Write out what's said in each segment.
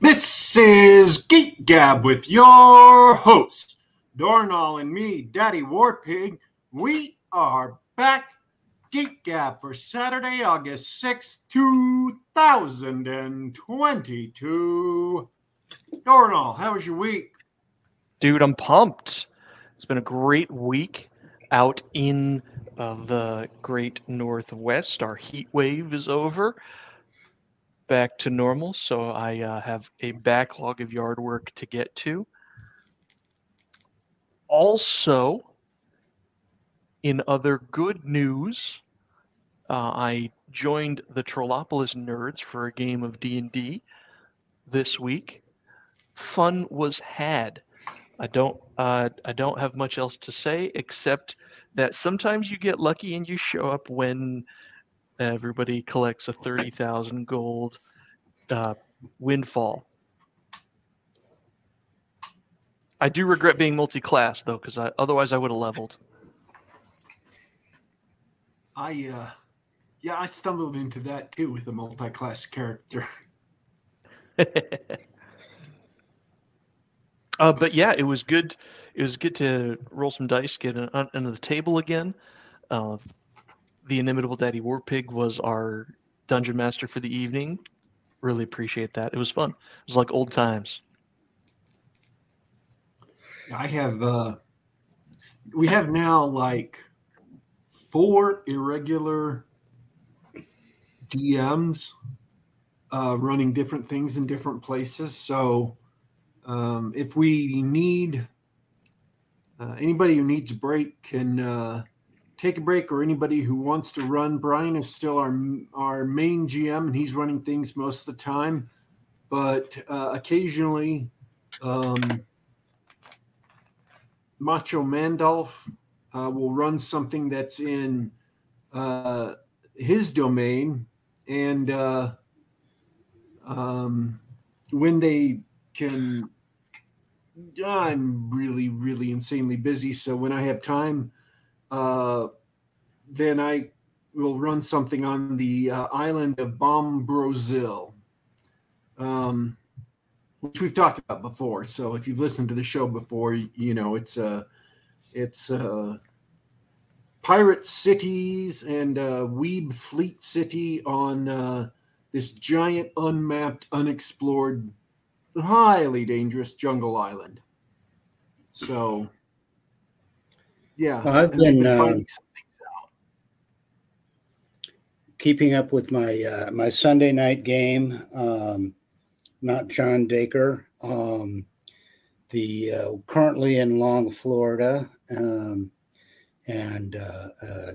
This is Geek Gab with your host, Dornall and me, Daddy Warpig. We are back. Geek Gab for Saturday, August 6th, 2022. Dornall, how was your week? Dude, I'm pumped. It's been a great week out in uh, the great Northwest. Our heat wave is over back to normal, so I uh, have a backlog of yard work to get to. Also, in other good news, uh, I joined the Trollopolis nerds for a game of D&D this week. Fun was had. I don't uh, I don't have much else to say except that sometimes you get lucky and you show up when everybody collects a 30,000 gold uh, windfall. I do regret being multi-class though, because I, otherwise I would have leveled. I, uh, yeah, I stumbled into that too with a multi-class character. uh, but yeah, it was good. It was good to roll some dice, get an, under the table again. Uh, the inimitable Daddy Warpig was our dungeon master for the evening. Really appreciate that. It was fun. It was like old times. I have uh we have now like four irregular DMs uh, running different things in different places. So um, if we need uh, anybody who needs a break can uh, take a break, or anybody who wants to run. Brian is still our our main GM, and he's running things most of the time. But uh, occasionally, um, Macho Mandolf uh, will run something that's in uh, his domain, and uh, um, when they can, I'm really, really insanely busy. So when I have time, uh, then I will run something on the uh, island of Bombrozil. Um, which we've talked about before. So if you've listened to the show before, you know it's uh it's uh pirate cities and uh weeb fleet city on uh this giant unmapped unexplored highly dangerous jungle island so yeah well, i've been, uh, keeping up with my uh, my sunday night game um not John Dacre. Um, the uh, currently in Long, Florida, um, and uh, uh,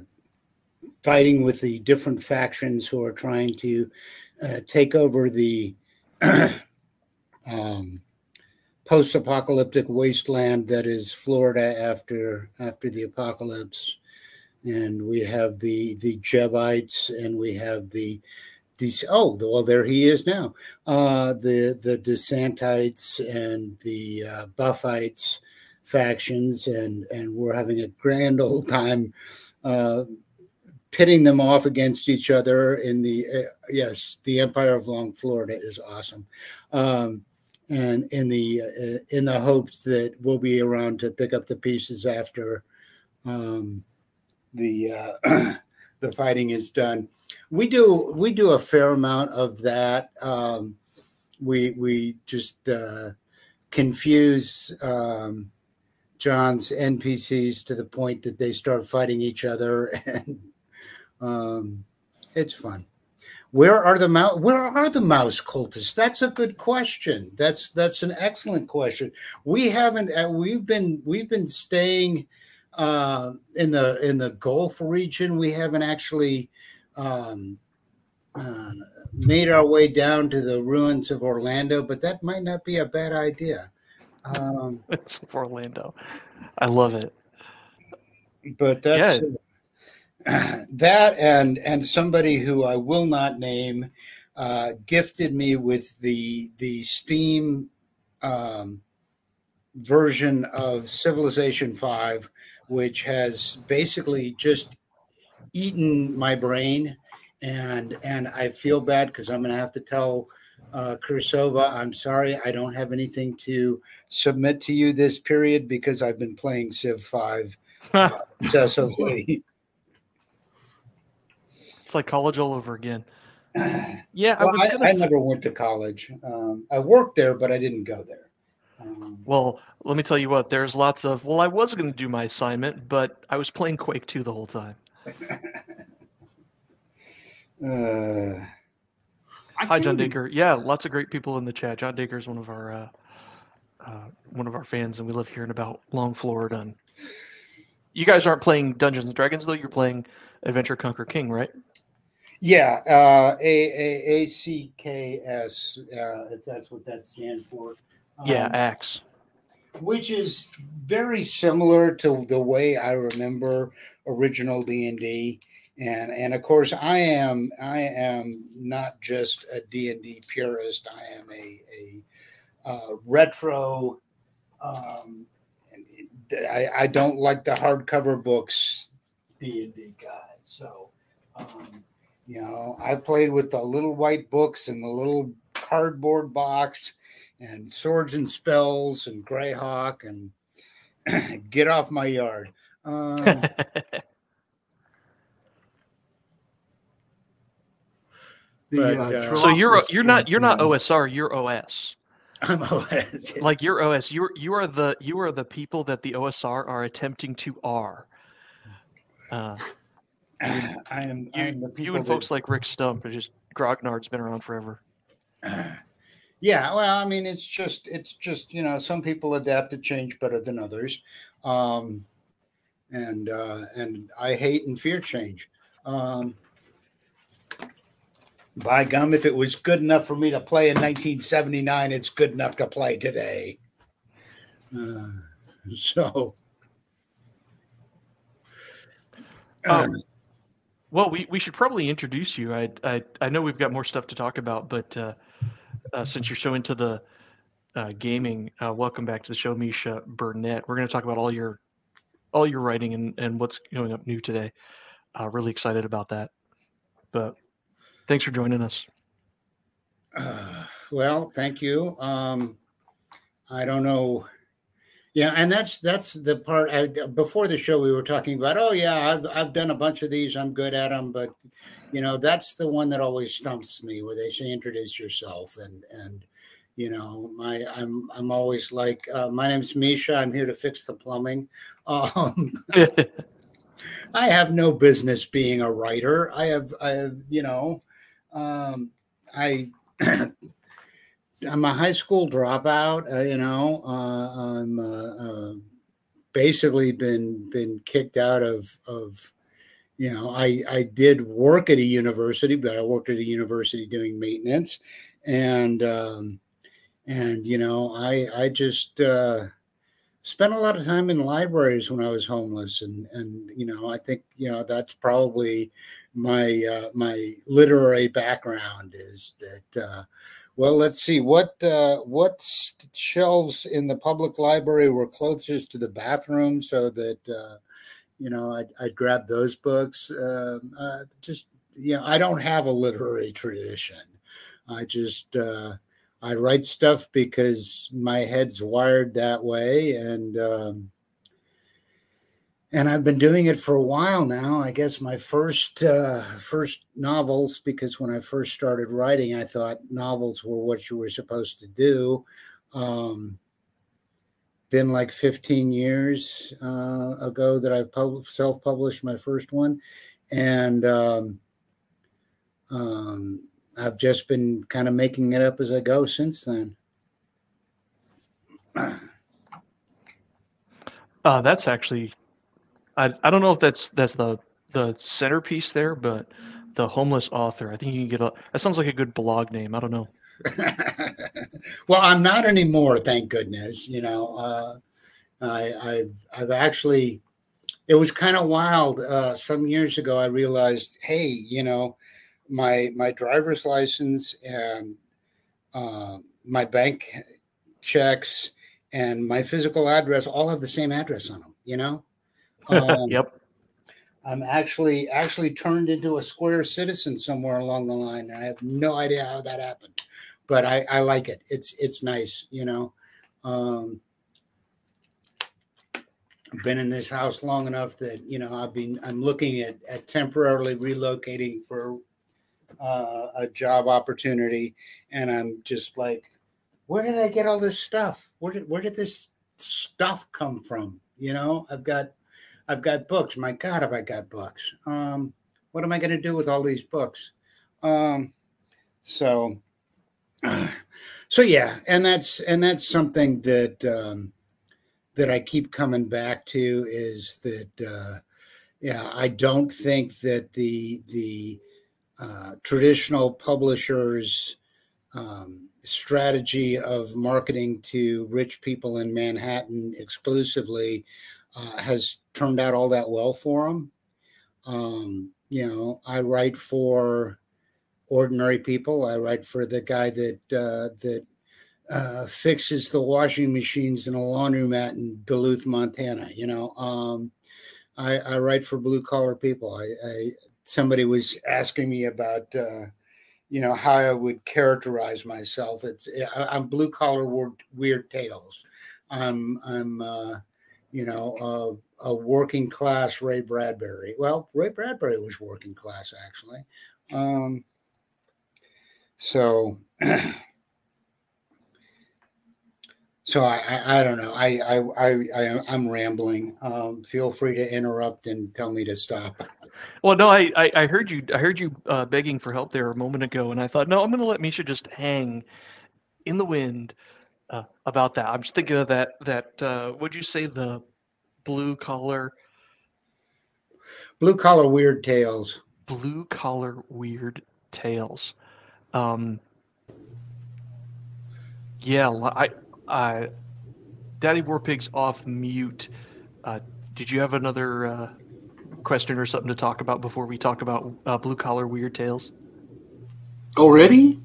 fighting with the different factions who are trying to uh, take over the um, post-apocalyptic wasteland that is Florida after after the apocalypse. And we have the the Jebites, and we have the oh well there he is now uh the the desantites and the uh, buffites factions and and we're having a grand old time uh pitting them off against each other in the uh, yes the empire of long florida is awesome um and in the uh, in the hopes that we'll be around to pick up the pieces after um the uh the fighting is done we do we do a fair amount of that. Um, we we just uh, confuse um, John's NPCs to the point that they start fighting each other, and um, it's fun. Where are the mouse? Where are the mouse cultists? That's a good question. That's that's an excellent question. We haven't. Uh, we've been we've been staying uh, in the in the Gulf region. We haven't actually um, uh, made our way down to the ruins of Orlando, but that might not be a bad idea. Um, it's Orlando. I love it. But that's yeah. that, and and somebody who I will not name uh, gifted me with the the Steam um, version of Civilization Five, which has basically just eaten my brain and and I feel bad because I'm going to have to tell Uh, Cirsova, I'm sorry, I don't have anything to submit to you this period because I've been playing Civ 5 uh, excessively. It's like college all over again. Yeah, I Well, I, gonna. I never went to college. Um, I worked there, but I didn't go there. Um, Well, let me tell you what. There's lots of. Well, I was going to do my assignment, but I was playing Quake 2 the whole time. uh, Hi, John Dacre. Yeah, lots of great people in the chat. John Dacre is one of our uh, uh, one of our fans, and we love hearing about Long Florida. And you guys aren't playing Dungeons and Dragons though. You're playing Adventure Conquer King, right? Yeah, uh, A A A C K S, uh, if that's what that stands for. Yeah, Um, Axe. which is very similar to the way I remember original D and D, and and of course I am I am not just a D and D purist. I am a a uh, retro. Um, I, I don't like the hardcover books D and D guy. So, um, you know, I played with the little white books and the little cardboard box and swords and spells and Greyhawk and get off my yard. Um, But, uh, uh, so you're Trollopus you're not you're not OSR. You're OS. I'm OS. Like you're OS. You you are the you are the people that the OSR are attempting to R. Uh, I am. I you, am the you and folks like Rick Stump are just Grognard's been around forever. that, yeah. Well, I mean, it's just, it's just, you know, some people adapt to change better than others, um, and uh, and I hate and fear change. Um, by gum, if it was good enough for me to play in 1979, it's good enough to play today. Uh, so. Um, Well, we, we should probably introduce you. I, I I know we've got more stuff to talk about, but uh, uh, since you're so into the uh, gaming, uh, welcome back to the show, Misha Burnett. We're going to talk about all your all your writing and, and what's going up new today. Uh, really excited about that. But thanks for joining us. Uh, well, thank you. Um, I don't know. Yeah, and that's that's the part. I, before the show, we were talking about. Oh, yeah, I've I've done a bunch of these. I'm good at them, but you know, that's the one that always stumps me, where they say introduce yourself, and and you know, my I'm I'm always like, uh, my name's Misha. I'm here to fix the plumbing. Um, I have no business being a writer. I have, I have, you know, um, I, I'm a high school dropout. Uh, you know, uh, I'm uh, uh, basically been been kicked out of of. You know, I I did work at a university, but I worked at a university doing maintenance, and um, and you know, I I just. Uh, spent a lot of time in libraries when I was homeless, and and you know I think you know that's probably my uh, my literary background is that. Well, let's see what uh, what shelves in the public library were closest to the bathroom, so that uh, you know I'd, I'd grab those books. Um, uh, just you know, I don't have a literary tradition. I just uh, I write stuff because my head's wired that way, and um, and I've been doing it for a while now. I guess my first uh, first novels, because when I first started writing, I thought novels were what you were supposed to do. Um, been like 15 years uh, ago that I pub- self-published my first one, and um, um, I've just been kind of making it up as I go since then. Uh, that's actually, I, I don't know if that's that's the the centerpiece there, but the homeless author. I think you can get a. That sounds like a good blog name. I don't know. well, I'm not anymore, thank goodness. You know, uh, I, I've I've actually. It was kind of wild. Uh, some years ago, I realized, hey, you know, my my driver's license and uh, my bank checks and my physical address all have the same address on them. You know. Um, yep. I'm actually actually turned into a square citizen somewhere along the line, and I have no idea how that happened. but I, I like it. It's it's nice, you know. Um, I've been in this house long enough that you know I've been I'm looking at at temporarily relocating for uh, a job opportunity, and I'm just like, where did I get all this stuff? Where did where did this stuff come from? You know, I've got I've got books. My God, have I got books? Um, what am I going to do with all these books? Um, so, so yeah, and that's and that's something that um, that I keep coming back to is that uh, yeah, I don't think that the the uh, traditional publishers um, strategy of marketing to rich people in Manhattan exclusively uh, has turned out all that well for them. Um, you know, I write for ordinary people. I write for the guy that uh, that uh, fixes the washing machines in a laundromat in Duluth, Montana. You know, um, I, I, write for blue collar people. I, I, somebody was asking me about uh, you know how I would characterize myself. It's I, am blue collar weird, tales. I'm I'm uh, you know a, working class Ray Bradbury. Well, Ray Bradbury was working class actually. Um, so so I, I, I, don't know. I, I, I, I'm rambling. Um, feel free to interrupt and tell me to stop. Well, no, I, I, I heard you. I heard you uh, begging for help there a moment ago, and I thought, no, I'm going to let Misha just hang in the wind uh, about that. I'm just thinking of that. That uh, would you say the blue collar? Blue collar weird tales. Blue collar weird tales. Um, yeah, I, I, Daddy Warpig's off mute. Uh, did you have another uh, question or something to talk about before we talk about uh, blue collar weird tales? Already?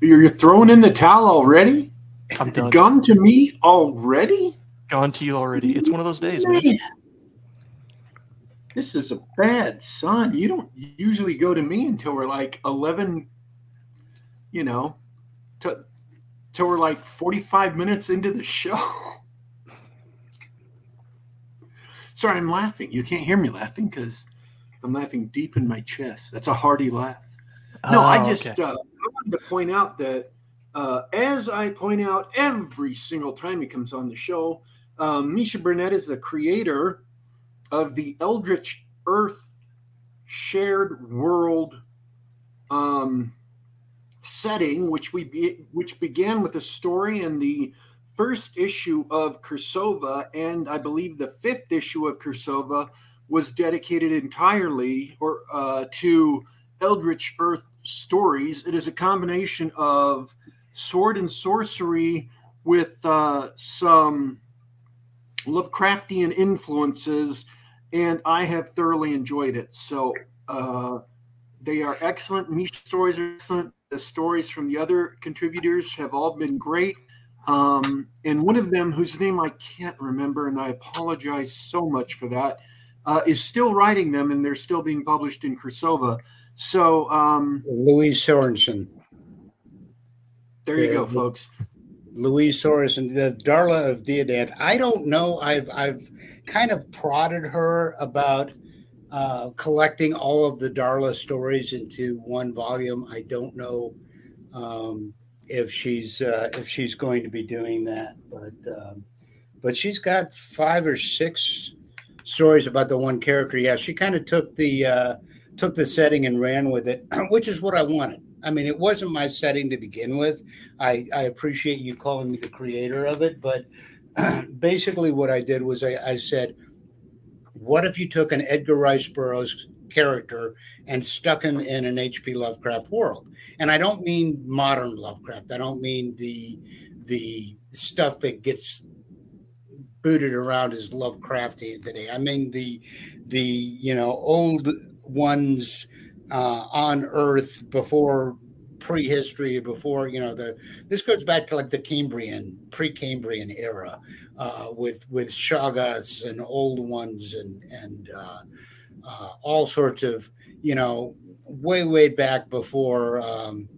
You're throwing in the towel already? I'm done. Gone to me already? Gone to you already. It's one of those days, man. This is a bad son. You don't usually go to me until we're like 11 you know, to, till we're like 45 minutes into the show. Sorry, I'm laughing. You can't hear me laughing because I'm laughing deep in my chest. That's a hearty laugh. No, oh, I just okay. uh, I wanted to point out that uh, as I point out every single time he comes on the show, um, Misha Burnett is the creator of the Eldritch Earth Shared World um, setting, which we be, which began with a story in the first issue of Cirsova, and I believe the fifth issue of Cirsova was dedicated entirely or uh, to Eldritch Earth stories. It is a combination of sword and sorcery with uh, some Lovecraftian influences, and I have thoroughly enjoyed it. So uh, they are excellent. Misha stories are excellent. The stories from the other contributors have all been great. Um, and one of them, whose name I can't remember, and I apologize so much for that, uh, is still writing them, and they're still being published in Cirsova. So, um, Louise Sorensen. There you the, go, folks. Louise Soros and the Darla of Theodanth. I don't know. I've I've kind of prodded her about uh, collecting all of the Darla stories into one volume. I don't know um, if she's uh, if she's going to be doing that, but um, but she's got five or six stories about the one character. Yeah, she kind of took the uh, took the setting and ran with it, which is what I wanted. I mean, it wasn't my setting to begin with. I, I appreciate you calling me the creator of it, but basically, what I did was I, I said, what if you took an Edgar Rice Burroughs character and stuck him in an H.P. Lovecraft world? And I don't mean modern Lovecraft. I don't mean the the stuff that gets booted around as Lovecraftian today. I mean the the you know old ones uh, on Earth before prehistory before you know the this goes back to like the cambrian pre-cambrian era uh, with with shoggoths and old ones and and uh, uh, all sorts of you know way way back before um,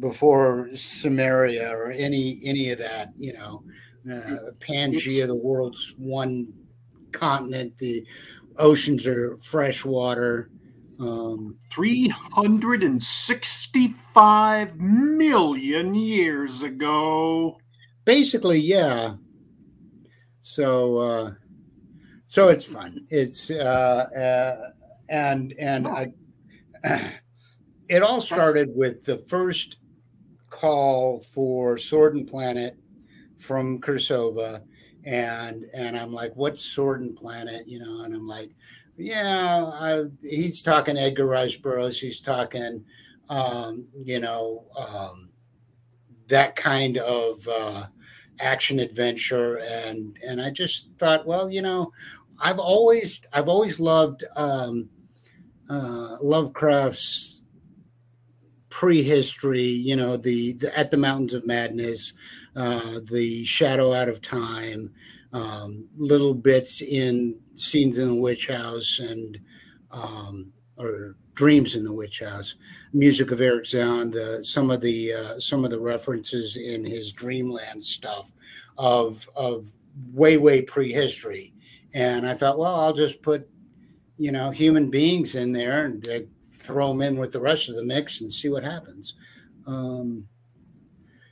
before Sumeria or any any of that. You know, uh, Pangea, the world's one continent. The oceans are fresh water. Um, 365 million years ago. Basically, yeah. So, uh, so it's fun. It's uh, uh, and and I. It all started with the first call for Sword and Planet from Cirsova, and and I'm like, "What's Sword and Planet?" You know, and I'm like, "Yeah, I, he's talking Edgar Rice Burroughs. He's talking, um, you know, um, that kind of uh, action adventure." And and I just thought, well, you know, I've always I've always loved um, uh, Lovecraft's prehistory, you know, the, the, at the mountains of madness, uh, the shadow out of time, um, little bits in scenes in the witch house and um, or dreams in the witch house, music of Erich Zann, the some of the uh, some of the references in his Dreamland stuff of of way way prehistory, and I thought, well, I'll just put you know human beings in there and throw them in with the rest of the mix and see what happens. Um,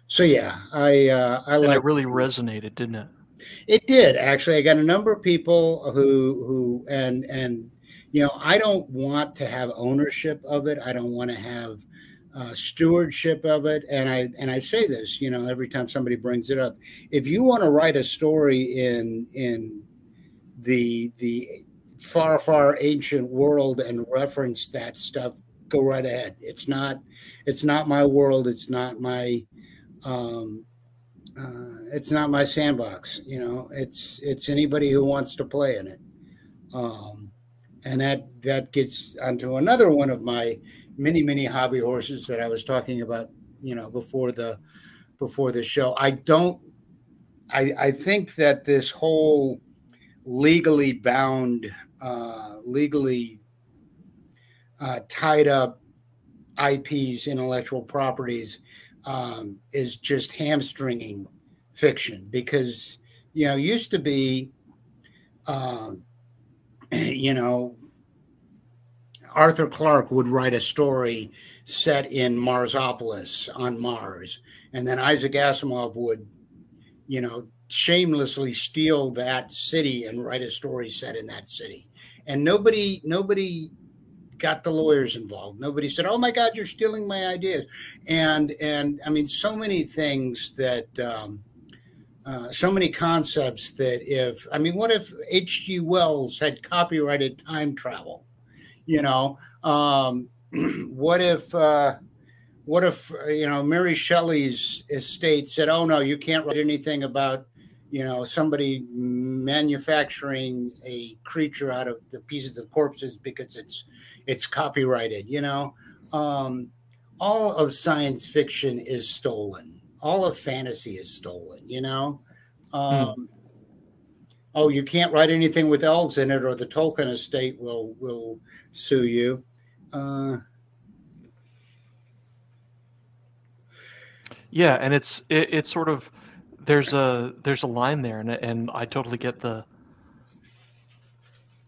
so yeah, I uh, I like. It really resonated, didn't it? It did actually. I got a number of people who who and and you know I don't want to have ownership of it. I don't want to have uh, stewardship of it. And I and I say this, you know, every time somebody brings it up. If you want to write a story in in the the far, far ancient world and reference that stuff, go right ahead. It's not, it's not my world. It's not my, um, uh, it's not my sandbox. You know, it's it's anybody who wants to play in it. Um, and that that gets onto another one of my many many hobby horses that I was talking about. You know, before the before the show. I don't. I I think that this whole legally bound uh, legally uh, tied up IPs, intellectual properties, um, is just hamstringing fiction because you know used to be, uh, you know, Arthur Clarke would write a story set in Marsopolis on Mars, and then Isaac Asimov would, you know, shamelessly steal that city and write a story set in that city. And nobody nobody got the lawyers involved. Nobody said oh my god you're stealing my ideas. And and i mean so many things that um, uh, so many concepts that if i mean what if hg wells had copyrighted time travel? You know um, what if uh, what if you know mary shelley's estate said oh no you can't write anything about you know somebody manufacturing a creature out of the pieces of corpses because it's it's copyrighted you know um, all of science fiction is stolen all of fantasy is stolen you know hmm. um, hmm. oh you can't write anything with elves in it or the tolkien estate will will sue you uh, yeah and it's it, it's sort of there's a there's a line there, and and I totally get the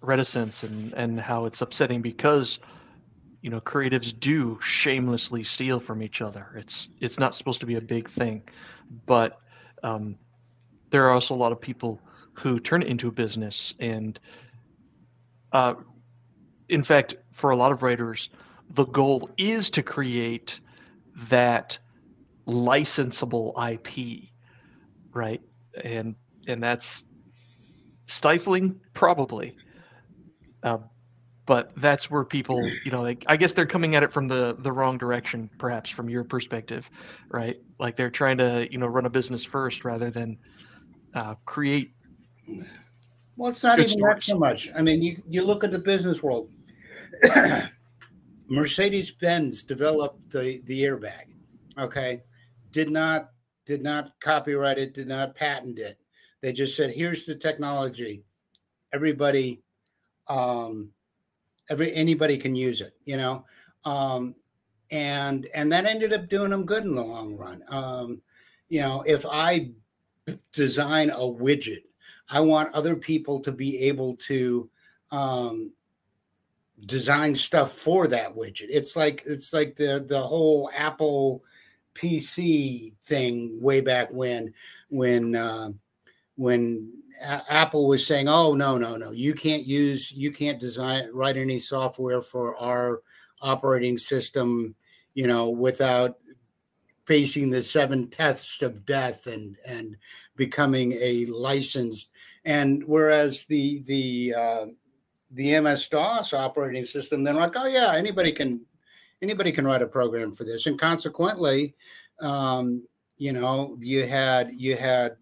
reticence and and how it's upsetting because you know creatives do shamelessly steal from each other. It's it's not supposed to be a big thing, but um, there are also a lot of people who turn it into a business and uh, in fact for a lot of writers the goal is to create that licensable ip right? And and that's stifling, probably. Uh, but that's where people, you know, like I guess they're coming at it from the the wrong direction, perhaps from your perspective, right? Like they're trying to, you know, run a business first rather than uh, create. Well, it's not even that so much. I mean, you you look at the business world. Mercedes Benz developed the the airbag. Okay, did not did not copyright it, did not patent it. They just said, "Here's the technology. Everybody, um, every anybody can use it." You know, um, and and that ended up doing them good in the long run. Um, you know, if I design a widget, I want other people to be able to um, design stuff for that widget. It's like it's like the the whole Apple PC thing way back when when uh, when A- Apple was saying, "Oh no no no, you can't use you can't design write any software for our operating system, you know, without facing the seven tests of death and and becoming a licensed and whereas the the uh, the MS DOS operating system, they're like, oh yeah, anybody can anybody can write a program for this, and consequently, um, you know, you had you had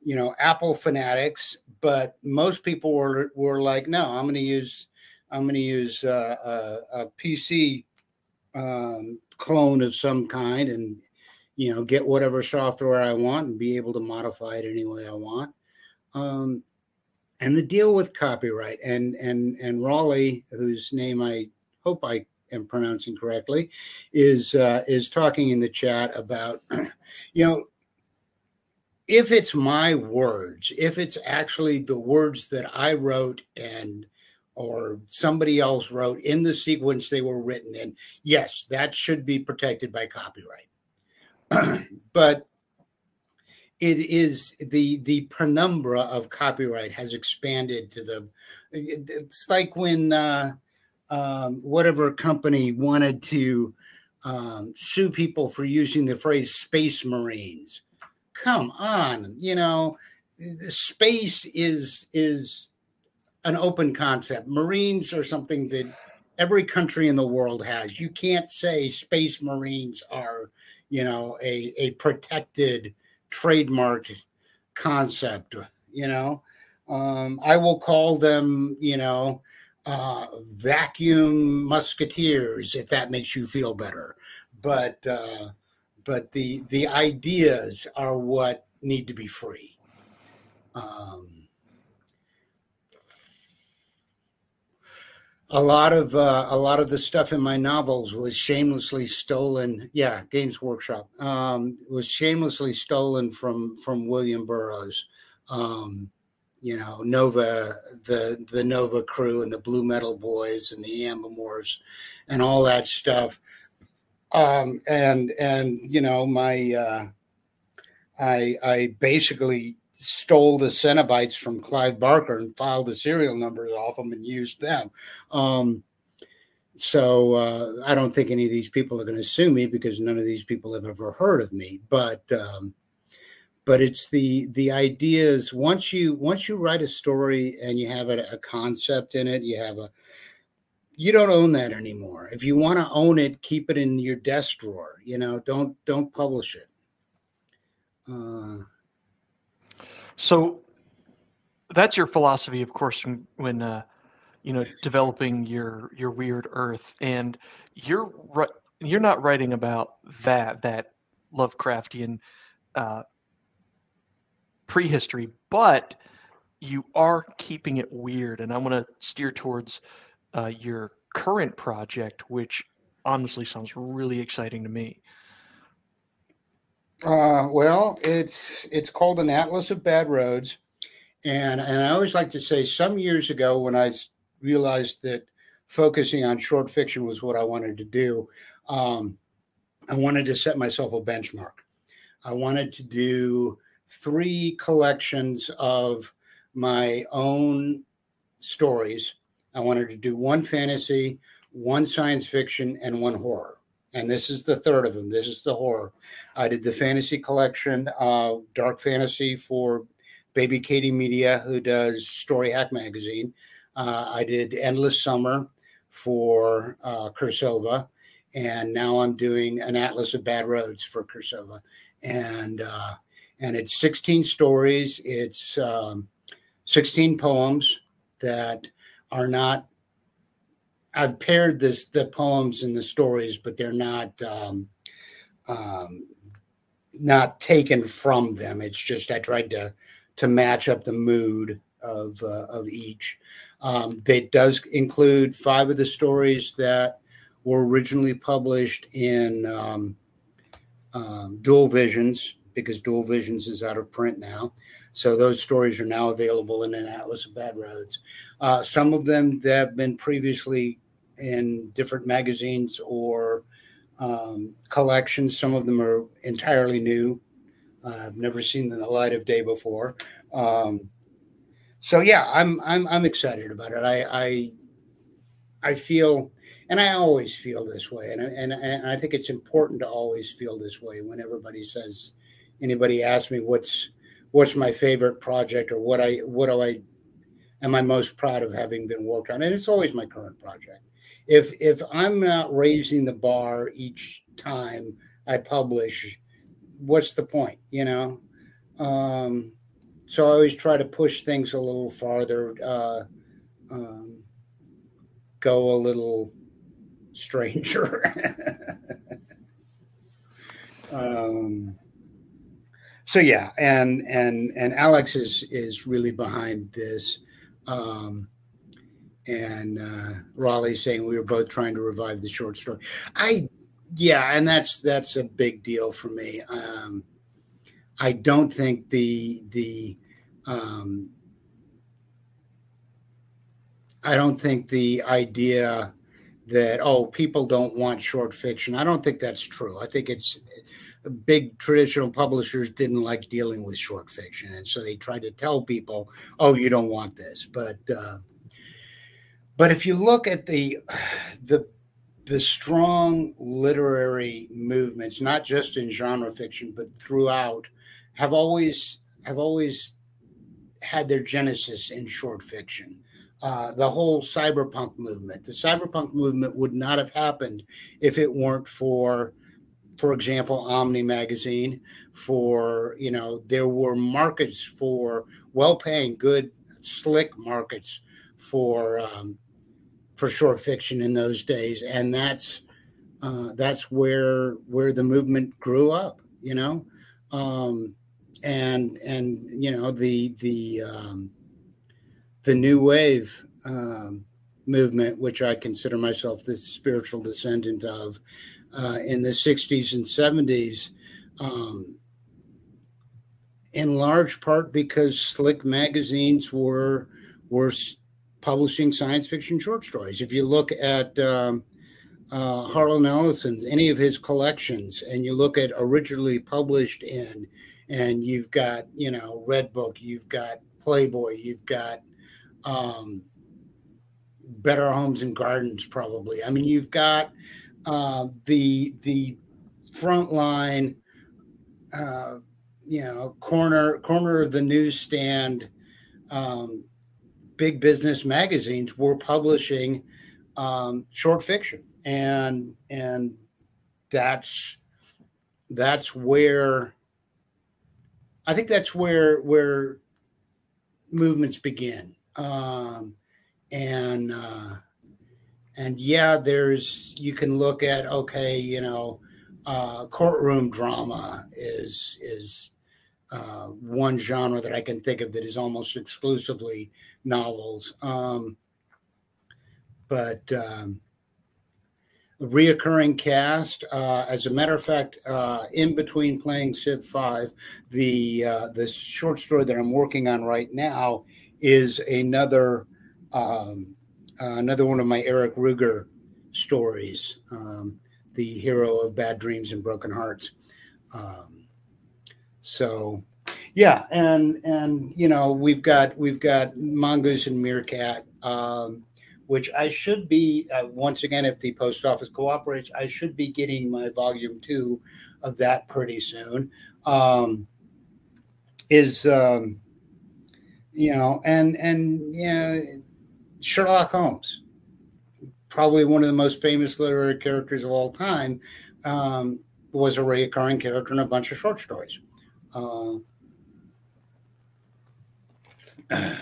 you know Apple fanatics, but most people were were like, no, I'm going to use I'm going to use uh, a, a, PC um, clone of some kind, and you know, get whatever software I want and be able to modify it any way I want. Um, and the deal with copyright and and and Raleigh, whose name I hope I am pronouncing correctly, is uh, is talking in the chat about, you know, if it's my words, if it's actually the words that I wrote and or somebody else wrote in the sequence they were written in, yes, that should be protected by copyright. but it is the the penumbra of copyright has expanded to the it's like when uh, um, whatever company wanted to um, sue people for using the phrase space marines. Come on you know space is is an open concept. Marines are something that every country in the world has. You can't say space marines are you know a a protected trademarked concept you know? Um, i will call them you know uh, vacuum musketeers if that makes you feel better but uh, but the the ideas are what need to be free um, a lot of uh, a lot of the stuff in my novels was shamelessly stolen. Yeah, Games Workshop um, was shamelessly stolen from from William Burroughs. Um, you know, Nova, the the Nova crew and the Blue Metal Boys and the Ambimors, and all that stuff. Um, and and you know, my uh, I I basically stole the Cenobites from Clive Barker and filed the serial numbers off them and used them. Um, so uh, I don't think any of these people are going to sue me because none of these people have ever heard of me. But um, but it's the the ideas once you once you write a story and you have a, a concept in it, you have a you don't own that anymore. If you want to own it, keep it in your desk drawer. You know, don't don't publish it. Uh, so that's your philosophy, of course, when uh, you know developing your your weird Earth, and you're you're not writing about that that Lovecraftian uh, prehistory, but you are keeping it weird, and I'm going to steer towards uh, your current project, which honestly sounds really exciting to me. Uh, well, it's it's called an Atlas of Bad Roads, and and I always like to say, some years ago when I realized that focusing on short fiction was what I wanted to do, um, I wanted to set myself a benchmark. I wanted to do three collections of my own stories. I wanted to do one fantasy, one science fiction, and one horror and this is the third of them. This is the horror. I did the fantasy collection, uh, Dark Fantasy for Bryce Beattie Media, who does Story Hack Magazine. Uh, I did Endless Summer for uh, Cirsova, and now I'm doing an Atlas of Bad Roads for Cirsova, and uh, and it's 16 stories. It's um, 16 poems that are not I've paired this the poems and the stories, but they're not um, um, not taken from them. It's just I tried to to match up the mood of uh, of each. Um, that does include five of the stories that were originally published in um, um, Dual Visions because Dual Visions is out of print now. So those stories are now available in an Atlas of Bad Roads. Uh, some of them that have been previously in different magazines or um, collections. Some of them are entirely new. Uh, I've never seen the light of day before. Um, so yeah, I'm I'm I'm excited about it. I I, I feel, and I always feel this way, and, and and I think it's important to always feel this way when everybody says, anybody asks me what's what's my favorite project or what I what do I am I most proud of having been worked on, and it's always my current project. If if I'm not raising the bar each time I publish, what's the point? You know. Um, so I always try to push things a little farther, uh, um, go a little stranger. um, so yeah, and and and Alex is is really behind this, um, and uh, Raleigh saying we were both trying to revive the short story. I yeah, and that's that's a big deal for me. Um, I don't think the the um, I don't think the idea that oh people don't want short fiction. I don't think that's true. I think it's big traditional publishers didn't like dealing with short fiction, and so they tried to tell people, oh, you don't want this. But uh, but if you look at the the the strong literary movements, not just in genre fiction but throughout, have always have always had their genesis in short fiction. Uh, the whole cyberpunk movement. The cyberpunk movement would not have happened if it weren't for, for example, Omni magazine. For you know, there were markets for well-paying, good, slick markets for um, for short fiction in those days, and that's uh, that's where where the movement grew up. You know. Um, and and you know the the um, the new wave um, movement, which I consider myself the spiritual descendant of, uh, in the '60s and '70s, um, in large part because slick magazines were were publishing science fiction short stories. If you look at um, uh, Harlan Ellison's any of his collections, and you look at originally published in and you've got you know Redbook, you've got Playboy, you've got um, Better Homes and Gardens, probably. I mean, you've got uh, the the front line, uh, you know, corner corner of the newsstand. Um, big business magazines were publishing um, short fiction, and and that's that's where I think that's where where movements begin. Um, and uh, and yeah, there's you can look at okay, you know, uh, courtroom drama is is uh, one genre that I can think of that is almost exclusively novels. Um, but um, a reoccurring cast. Uh, as a matter of fact, uh, in between playing Civ Five, the uh, the short story that I'm working on right now is another um, another one of my Eric Ruger stories, um, the hero of Bad Dreams and Broken Hearts. Um, so. Yeah, and and you know we've got we've got Mongoose and Meerkat. Um, which I should be, uh, once again, if the post office cooperates, I should be getting my volume two of that pretty soon. Um, is, um, you know, and, and, yeah, Sherlock Holmes, probably one of the most famous literary characters of all time, um, was a recurring character in a bunch of short stories. Uh,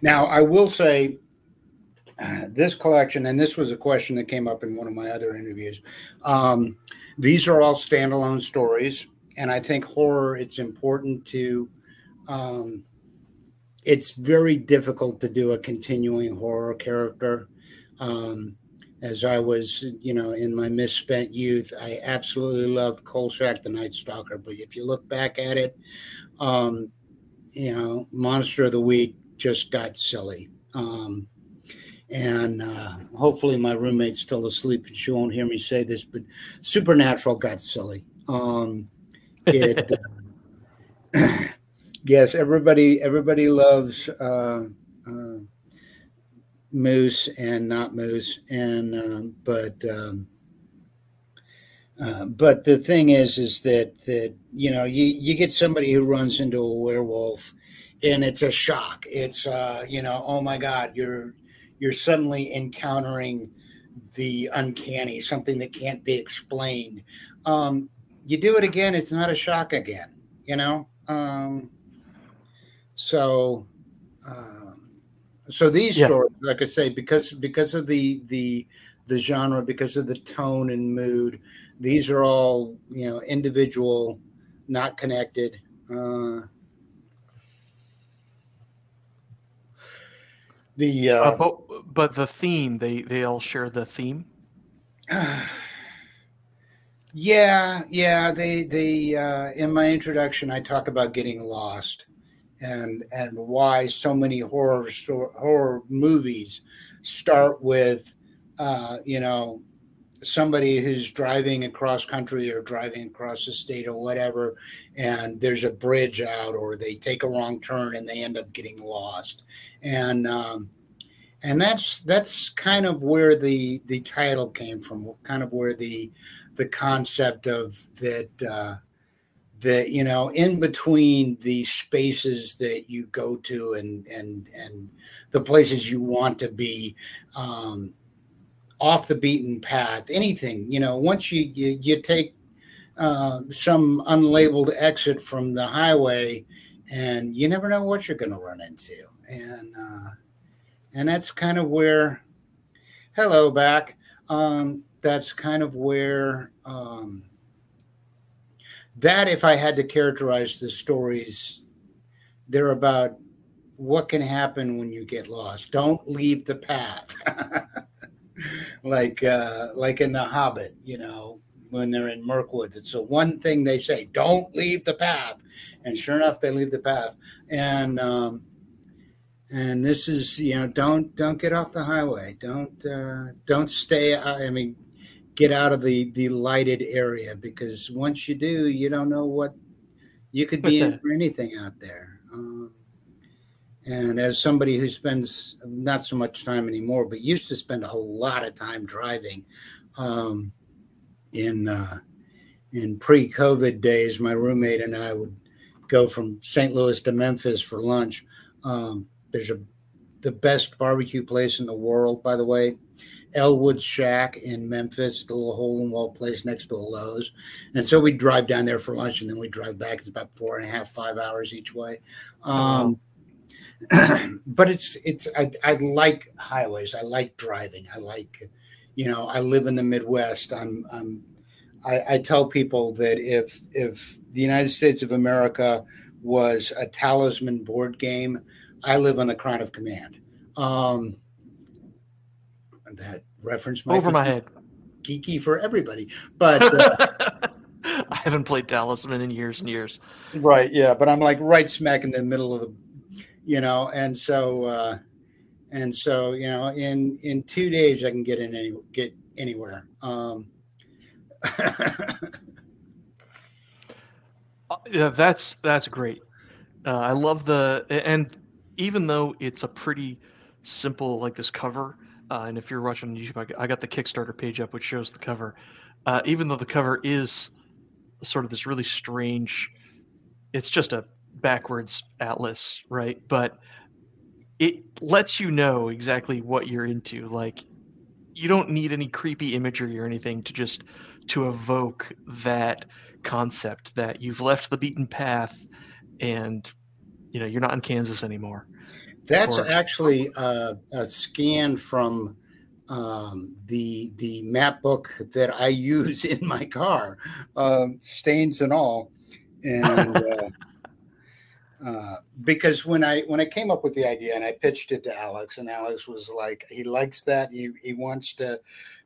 now, I will say, this collection, and this was a question that came up in one of my other interviews. Um, these are all standalone stories, and I think horror. It's important to. Um, it's very difficult to do a continuing horror character. Um, as I was, you know, in my misspent youth, I absolutely loved Kolchak the Night Stalker. But if you look back at it, um, you know, Monster of the Week just got silly. Um, and uh, hopefully my roommate's still asleep and she won't hear me say this, but Supernatural got silly. Um, it, yes, everybody everybody loves uh, uh, moose and not moose, and um, but um, uh, but the thing is, is that that you know you you get somebody who runs into a werewolf, and it's a shock. It's uh, you know, oh my God, you're you're suddenly encountering the uncanny, something that can't be explained. Um, you do it again, it's not a shock again, you know. Um, so, um, so these yeah. stories, like I say, because because of the the the genre, because of the tone and mood, these are all you know individual, not connected. Uh, the uh, uh, but, but the theme they they all share the theme. yeah, yeah. They they uh, in my introduction, I talk about getting lost and and why so many horror horror movies start with uh, you know somebody who's driving across country or driving across the state or whatever and there's a bridge out or they take a wrong turn and they end up getting lost. And um, and that's that's kind of where the the title came from kind of where the the concept of that uh, that you know in between the spaces that you go to and and and the places you want to be um, off the beaten path anything you know once you you, you take uh, some unlabeled exit from the highway and you never know what you're going to run into. And uh, and that's kind of where hello back um, that's kind of where um, that if I had to characterize the stories, they're about what can happen when you get lost. Don't leave the path. like uh, like in the Hobbit, you know, when they're in Mirkwood. It's the one thing they say: don't leave the path. And sure enough, they leave the path. And um, and this is you know don't don't get off the highway. Don't uh, don't stay. I mean, get out of the the lighted area because once you do, you don't know what you could be in for anything out there. Um, and as somebody who spends not so much time anymore, but used to spend a whole lot of time driving, um, in uh, in pre-COVID days, my roommate and I would go from St. Louis to Memphis for lunch. Um, there's a the best barbecue place in the world, by the way. Elwood Shack in Memphis, the little hole in wall place next to a Lowe's. And so we drive down there for lunch and then we drive back. It's about four and a half, five hours each way. Um, but it's, it's, I, I like highways. I like driving. I like, you know, I live in the Midwest. I'm, I'm, I, I tell people that if, if the United States of America was a talisman board game, I live on the Crown of Command. Um, that reference might over my head. geeky for everybody but uh, i haven't played talisman in years and years. Right yeah but i'm like right smack in the middle of the you know and so uh and so you know in in two days i can get in any get anywhere um. Uh, yeah that's that's great. Uh, i love the and even though it's a pretty simple like this cover uh, and if you're watching YouTube, I got the Kickstarter page up, which shows the cover. Uh, even though the cover is sort of this really strange, it's just a backwards atlas, right? But it lets you know exactly what you're into. Like, you don't need any creepy imagery or anything to just to evoke that concept that you've left the beaten path and you know you're not in Kansas anymore. That's or, actually a, a, scan from um, the the map book that I use in my car, um, stains and all, and uh, uh, because when I when I came up with the idea and I pitched it to Alex, and Alex was like, he likes that. He he wants to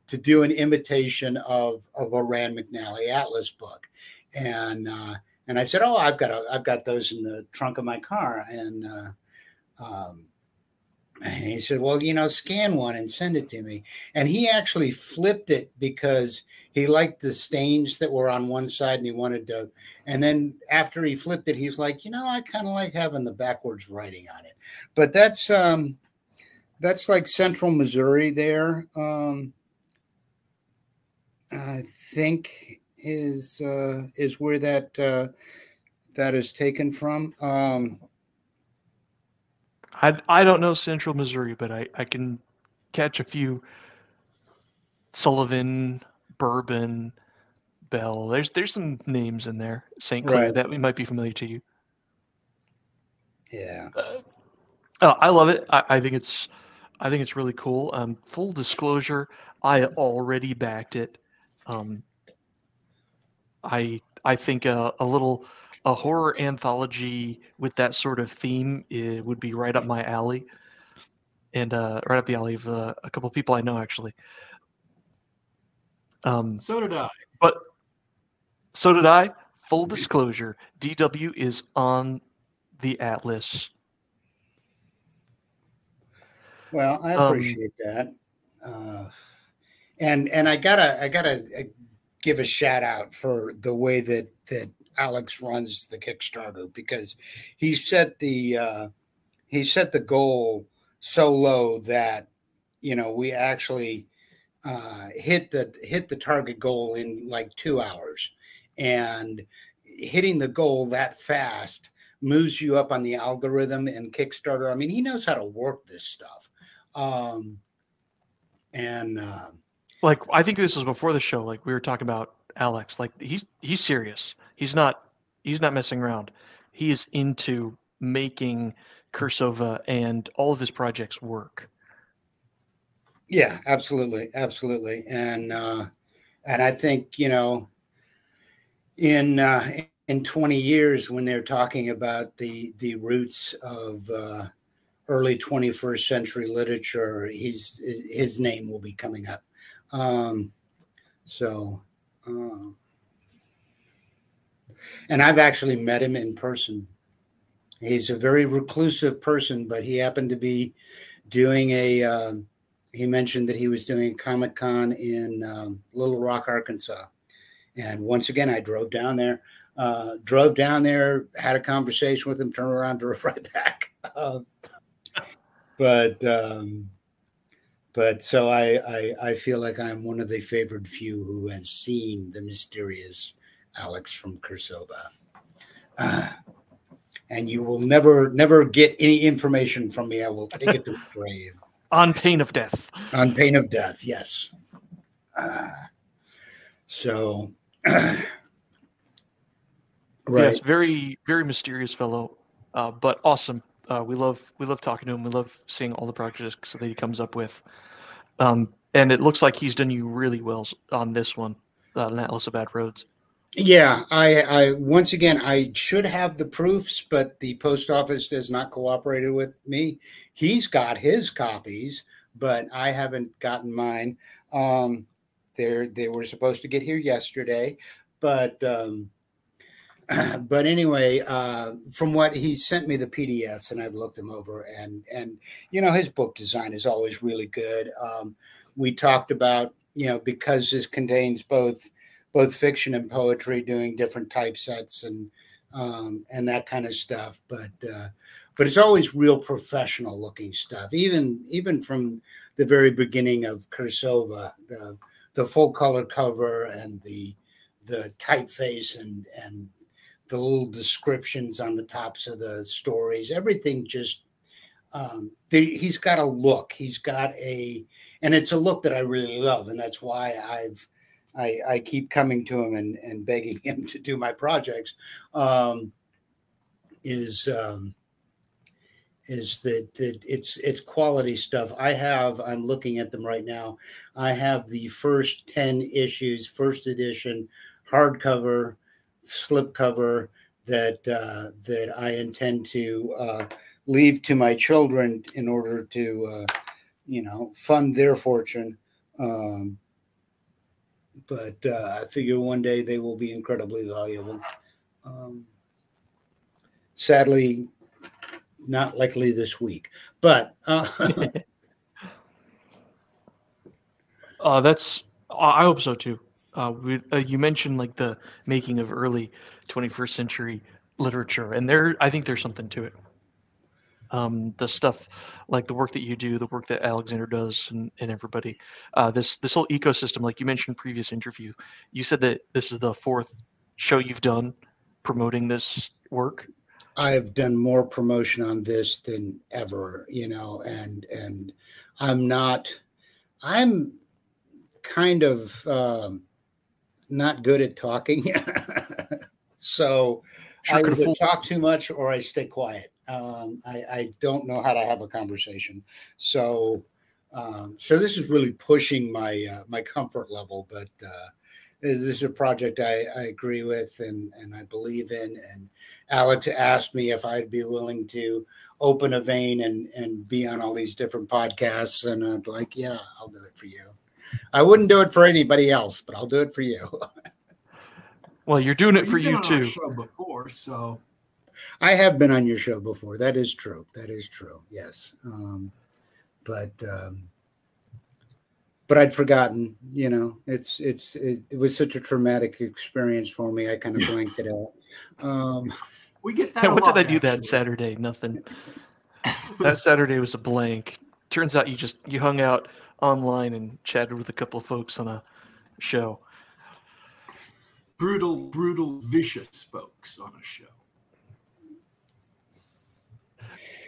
to do an imitation of of a Rand McNally Atlas book, and uh, and I said, oh, I've got a, I've got those in the trunk of my car, and uh, um, and he said, well, you know, scan one and send it to me, and he actually flipped it because he liked the stains that were on one side and he wanted to and then after he flipped it he's like you know i kind of like having the backwards writing on it. But that's um that's like central missouri there. Um i think is uh is where that uh that is taken from um I, I don't know central missouri but i i can catch a few sullivan Bourbon, Belle. There's there's some names in there. St. Clair right. that might be familiar to you. Yeah. Uh, oh, I love it. I, I, think it's I think it's really cool. Um, full disclosure, I already backed it. Um, I I think a, a little a horror anthology with that sort of theme it would be right up my alley, and uh, right up the alley of uh, a couple of people I know actually. Um, so did I. But so did I. Full disclosure: DW is on the Atlas. Well, I um, appreciate um, that, uh, and and I gotta I gotta give a shout out for the way that that Alex runs the Kickstarter because he set the uh, he set the goal so low that you know we actually uh, hit the hit the target goal in like two hours, and hitting the goal that fast moves you up on the algorithm and Kickstarter. I mean, he knows how to work this stuff, um, and uh, like I think this was before the show. Like we were talking about Alex. Like he's he's serious. He's not he's not messing around. He is into making Cirsova and all of his projects work. Yeah, absolutely, absolutely, and uh, and I think you know, in uh, in twenty years when they're talking about the the roots of uh, early twenty first century literature, he's his name will be coming up. Um, so, uh, and I've actually met him in person. He's a very reclusive person, but he happened to be doing a uh, he mentioned that he was doing Comic Con in um, Little Rock, Arkansas. And once again, I drove down there, uh, drove down there, had a conversation with him, turned around, drove right back. Uh, but um, but so I, I, I feel like I'm one of the favored few who has seen the mysterious Alex from Cirsova. Uh, and you will never never get any information from me. I will take it to the grave. On pain of death. On pain of death, yes. Uh, so, right. Yes, very, very mysterious fellow, uh, but awesome. Uh, we love, we love talking to him. We love seeing all the projects that he comes up with. Um, and it looks like he's done you really well on this one, uh, Atlas of Bad Roads. Yeah, I, I once again I should have the proofs, but the post office has not cooperated with me. He's got his copies, but I haven't gotten mine. Um, they they were supposed to get here yesterday, but um, but anyway, uh, from what he sent me the PDFs and I've looked them over, and and you know his book design is always really good. Um, we talked about you know because this contains both both fiction and poetry, doing different typesets and um, and that kind of stuff. But uh, but it's always real professional looking stuff. Even even from the very beginning of Cirsova, the the full color cover and the the typeface and and the little descriptions on the tops of the stories, everything just um, he's got a look. He's got a, and it's a look that I really love, and that's why I've I, I keep coming to him and, and begging him to do my projects um, is um, is that, that it's it's quality stuff. I have I'm looking at them right now. I have the first ten issues, first edition, hardcover, slipcover that uh, that I intend to uh, leave to my children in order to uh, you know fund their fortune. Um, but uh, I figure one day they will be incredibly valuable. Um, sadly, not likely this week, but uh, uh, that's I hope so too. Uh, we, uh, you mentioned like the making of early 21st century literature, and there I think there's something to it. Um, the stuff like the work that you do, the work that Alexander does, and, and everybody, uh, this this whole ecosystem, like you mentioned previous interview, you said that this is the fourth show you've done promoting this work. I've done more promotion on this than ever, you know, and and I'm not, I'm kind of um, not good at talking, so I either talk too much or I stay quiet. Um, I, I, don't know how to have a conversation. So, um, so this is really pushing my uh, my comfort level. But uh, this is a project I, I agree with and and I believe in. And Alex asked me if I'd be willing to open a vein and and be on all these different podcasts, and I'm like, yeah, I'll do it for you. I wouldn't do it for anybody else, but I'll do it for you. well, you're doing it for you too. show before, so I have been on your show before. That is true. That is true. Yes. Um, but um, but I'd forgotten. You know, it's it's it, it, was such a traumatic experience for me. I kind of blanked it out. Um, we get that. what did I do actually. that Saturday? Nothing. that Saturday was a blank. Turns out you just you hung out online and chatted with a couple of folks on a show. Brutal, brutal, vicious folks on a show.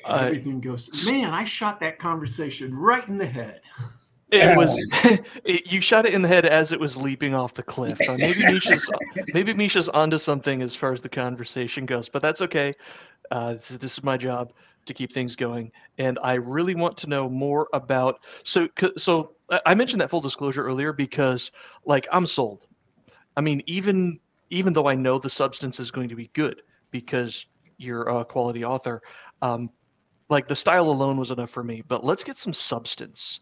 Uh, Everything goes. Man, I shot that conversation right in the head. It was. it, you shot it in the head as it was leaping off the cliff. Uh, maybe Misha's. maybe Misha's onto something as far as the conversation goes, but that's okay. Uh, this, this is my job to keep things going, and I really want to know more about. So, so I mentioned that full disclosure earlier because, like, I'm sold. I mean, even even though I know the substance is going to be good because you're a quality author, um, like the style alone was enough for me. But let's get some substance.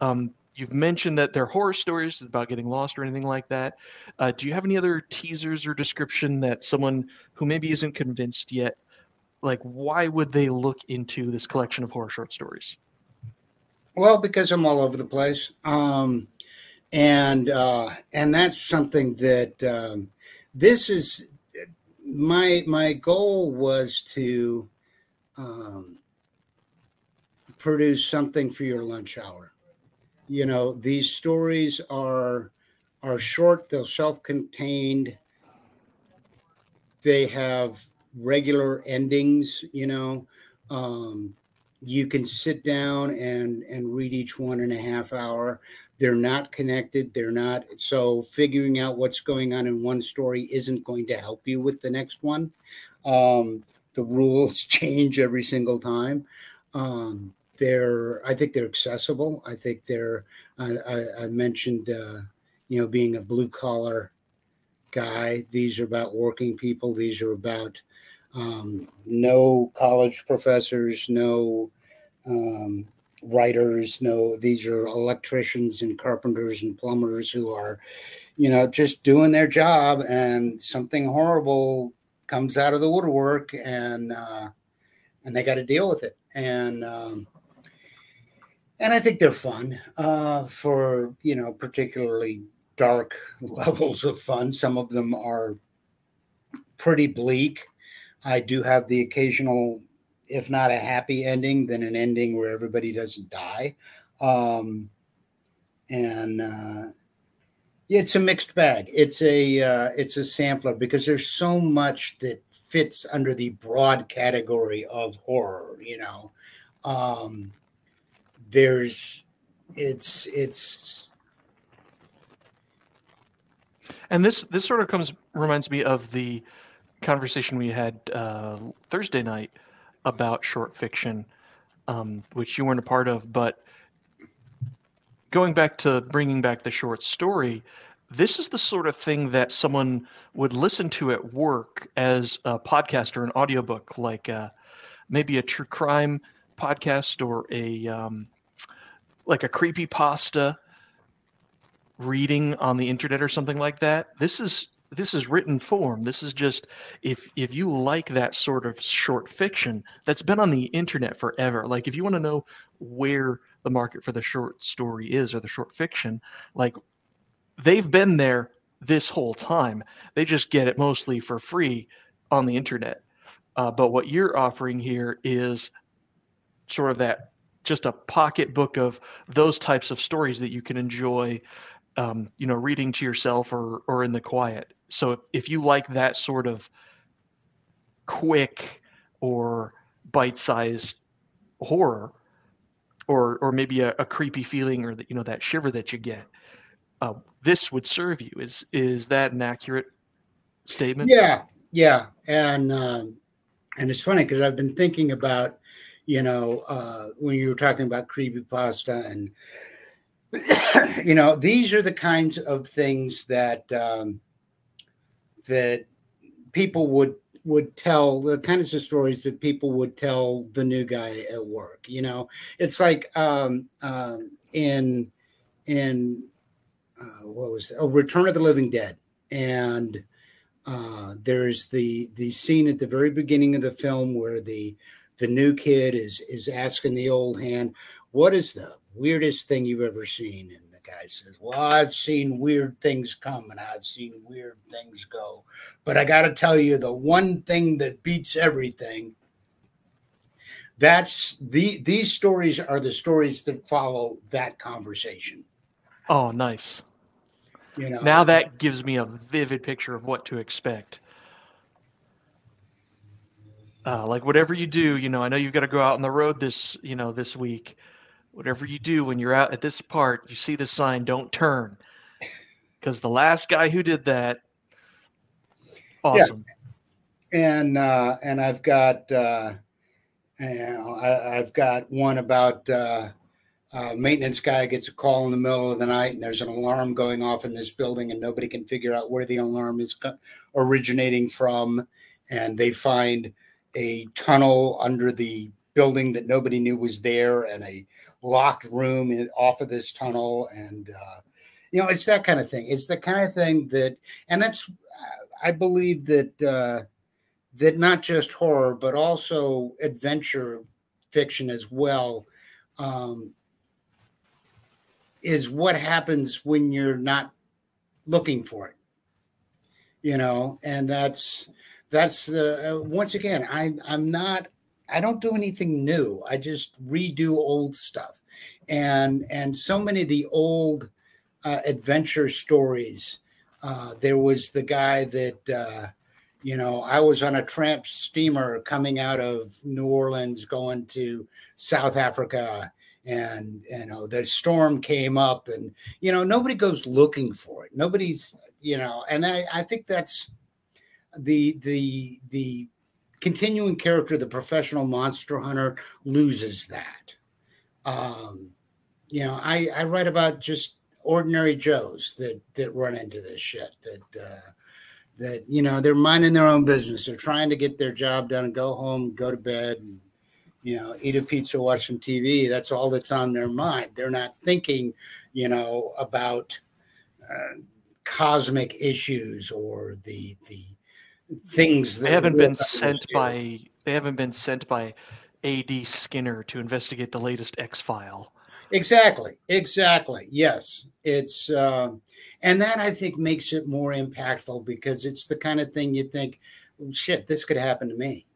Um, you've mentioned that they're horror stories about getting lost or anything like that. Uh, do you have any other teasers or description that someone who maybe isn't convinced yet, like why would they look into this collection of horror short stories? Well, because I'm all over the place, um, and uh, and that's something that um, this is my my goal was to um, produce something for your lunch hour. You know, these stories are are short, they're self-contained. They have regular endings, you know. Um, you can sit down and and read each one in a half hour. They're not connected they're not so figuring out what's going on in one story isn't going to help you with the next one. Um, the rules change every single time. Um, they're i think they're accessible. I think they're i, I, I mentioned uh, you know being a blue collar guy. These are about working people. These are about um, no college professors no um, writers no these are electricians and carpenters and plumbers who are you know just doing their job and something horrible comes out of the woodwork and uh, and they got to deal with it and um, and I think they're fun uh, for you know particularly dark levels of fun. Some of them are pretty bleak. I do have the occasional, if not a happy ending, then an ending where everybody doesn't die, um, and uh, yeah, it's a mixed bag. It's a uh, it's a sampler because there's so much that fits under the broad category of horror. You know. Um, there's it's it's and this this sort of comes reminds me of the conversation we had uh, Thursday night about short fiction, um, which you weren't a part of. But going back to bringing back the short story, this is the sort of thing that someone would listen to at work as a podcast or an audiobook, like uh, maybe a true crime podcast or a um, like a creepy pasta reading on the internet or something like that. This is this is written form. This is just if if you like that sort of short fiction that's been on the internet forever. Like if you want to know where the market for the short story is or the short fiction, like they've been there this whole time. They just get it mostly for free on the internet. Uh, but what you're offering here is sort of that just a pocketbook of those types of stories that you can enjoy um, you know reading to yourself or or in the quiet so if you like that sort of quick or bite-sized horror or or maybe a, a creepy feeling or that you know that shiver that you get uh, this would serve you. Is is that an accurate statement? Yeah yeah. And um, and it's funny because i've been thinking about you know uh, when you were talking about creepy pasta and you know, these are the kinds of things that um, that people would would tell the kinds of stories that people would tell the new guy at work. You know, it's like um, um, in in uh, what was a oh Return of the Living Dead, and uh, there's the the scene at the very beginning of the film where the the new kid is is asking the old hand, "What is the weirdest thing you've ever seen?" And guy says, "Well, I've seen weird things come and I've seen weird things go, but I got to tell you, the one thing that beats everything." That's the these stories are the stories that follow that conversation. Oh, nice. You know, now that gives me a vivid picture of what to expect uh, like whatever you do, you know, I know you've got to go out on the road this, you know, this week. Whatever you do when you're out at this part, you see the sign, don't turn. Because the last guy who did that, awesome. Yeah. And uh, and I've got uh, you know, I, have got one about uh, uh, maintenance guy gets a call in the middle of the night and there's an alarm going off in this building and nobody can figure out where the alarm is originating from, and they find a tunnel under the building that nobody knew was there and a locked room in, off of this tunnel and uh, you know it's that kind of thing. It's the kind of thing that and that's i believe that uh, that not just horror but also adventure fiction as well um, is what happens when you're not looking for it. You know and that's that's uh, once again i'm i'm not i don't do anything new. I just redo old stuff. And and so many of the old uh, adventure stories uh, there was the guy that uh, you know i was on a tramp steamer coming out of new orleans going to south africa and you know the storm came up and you know nobody goes looking for it. Nobody's you know and i, I think that's the the the continuing character, the professional monster hunter, loses that. Um, you know, I, I write about just ordinary Joes that that run into this shit. That uh, that you know they're minding their own business. They're trying to get their job done, go home, go to bed, and you know, eat a pizza, watch some TV. That's all that's on their mind. They're not thinking, you know, about uh, cosmic issues or the the things they haven't been sent by they haven't been sent by AD Skinner to investigate the latest X file. Exactly. Exactly. Yes. It's um, and that I think makes it more impactful because it's the kind of thing you think, shit, this could happen to me.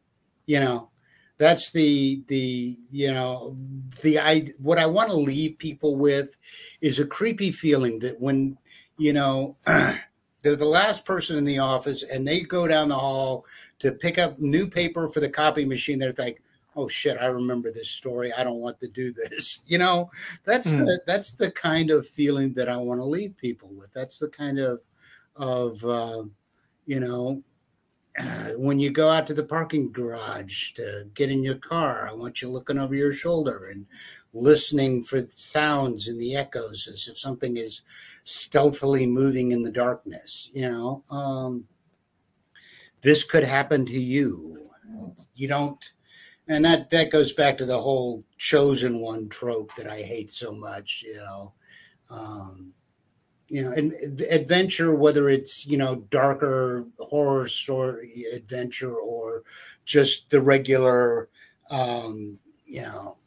You know, that's the the you know the I what I want to leave people with is a creepy feeling that when you know they're the last person in the office and they go down the hall to pick up new paper for the copy machine. They're like oh shit i remember this story. I don't want to do this. You know? That's mm. the that's the kind of feeling that i want to leave people with. That's the kind of of uh, you know uh, when you go out to the parking garage to get in your car i want you looking over your shoulder and listening for sounds and the echoes as if something is stealthily moving in the darkness. You know, um, this could happen to you. You don't, and that that goes back to the whole chosen one trope that I hate so much. You know, um, you know, an adventure, whether it's you know darker horror story adventure or just the regular, um, you know,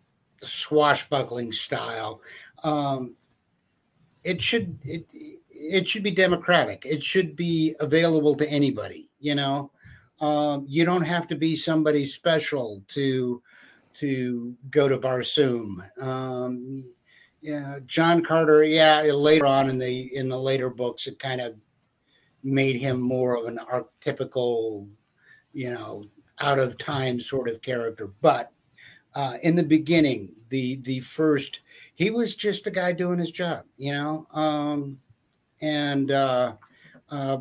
swashbuckling style. Um, it should it it should be democratic. It should be available to anybody. You know, um, you don't have to be somebody special to to go to Barsoom. Um, yeah, John Carter. Yeah, later on in the in the later books, it kind of made him more of an archetypical, you know, out of time sort of character. But uh, in the beginning, the the first, he was just a guy doing his job, you know. Um, and uh, uh,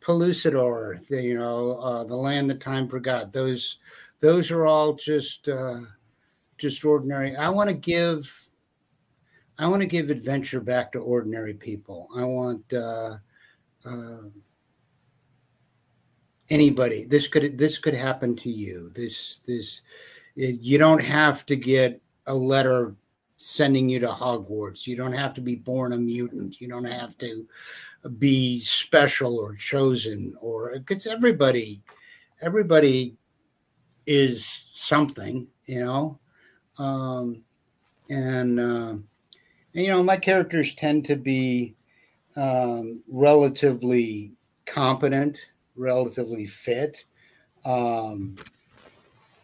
Pellucidar, the, you know, uh, the land that time forgot. Those those are all just uh, just ordinary. I want to give I want to give adventure back to ordinary people. I want uh, uh, anybody. This could this could happen to you. This this you don't have to get a letter sending you to Hogwarts. You don't have to be born a mutant. You don't have to be special or chosen or because everybody everybody is something, you know. Um, and uh, you know, my characters tend to be um, relatively competent, relatively fit, um,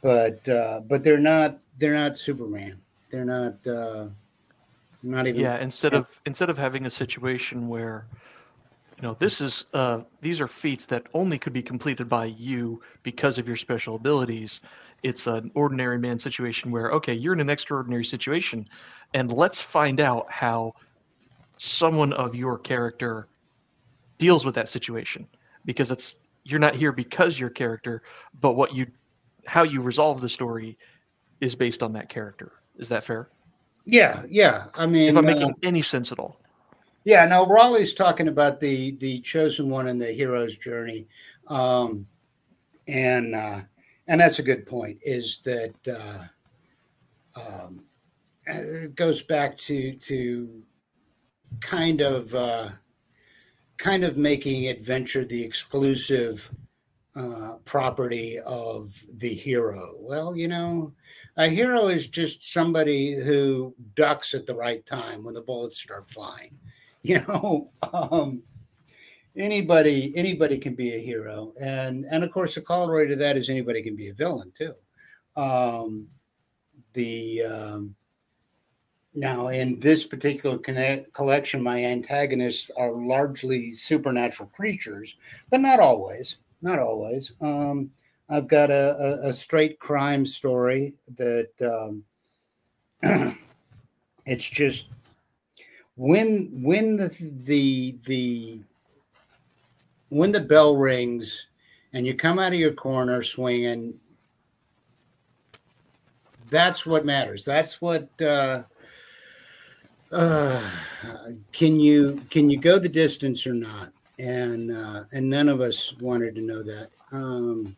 but uh, but they're not they're not Superman. They're not uh, not even. Yeah, instead of instead of having a situation where you know this is uh, these are feats that only could be completed by you because of your special abilities. It's an ordinary man situation where okay you're in an extraordinary situation and let's find out how someone of your character deals with that situation. Because it's you're not here because your character but what you how you resolve the story is based on that character is that fair yeah yeah i mean if i'm making uh, any sense at all yeah no raleigh's talking about the the chosen one and the hero's journey um and uh and that's a good point. Is that uh, um, it goes back to to kind of uh, kind of making adventure the exclusive uh, property of the hero. Well, you know, a hero is just somebody who ducks at the right time when the bullets start flying. You know, um, anybody anybody can be a hero. And and of course the corollary to that is anybody can be a villain too. Um the um now in this particular connect, collection my antagonists are largely supernatural creatures but not always not always. Um i've got a, a, a straight crime story that um it's just when when the the the when the bell rings and you come out of your corner swinging, that's what matters. That's what. Uh, uh, can you can you go the distance or not? And uh, and none of us wanted to know that. Um,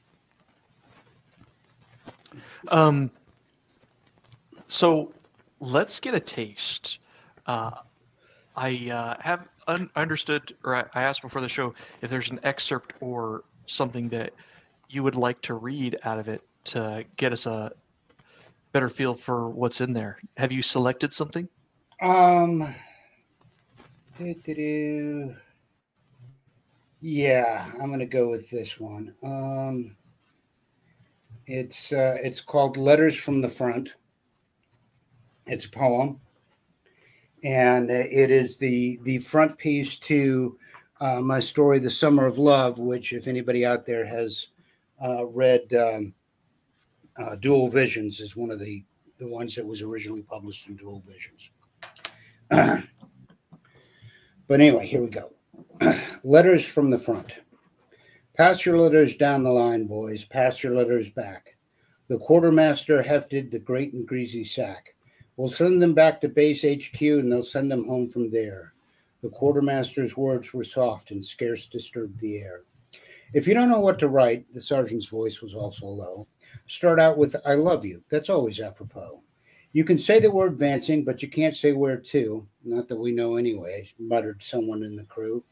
um, so let's get a taste. Uh, I uh, have un- understood, or I, I asked before the show if there's an excerpt or something that you would like to read out of it to get us a better feel for what's in there. Have you selected something? Um. Doo-doo-doo. Yeah, I'm gonna go with this one. Um, it's uh, it's called "Letters from the Front." It's a poem and it is the the front piece to uh, my story, "The Summer of Love," which, if anybody out there has uh, read um, uh, Dual Visions, is one of the the ones that was originally published in Dual Visions. but anyway, here we go. letters from the front. Pass your letters down the line, boys. Pass your letters back. The quartermaster hefted the great and greasy sack. We'll send them back to base HQ and they'll send them home from there. The quartermaster's words were soft and scarce disturbed the air. If you don't know what to write, the sergeant's voice was also low. Start out with, I love you. That's always apropos. You can say that we're advancing, but you can't say where to. Not that we know anyway, muttered someone in the crew.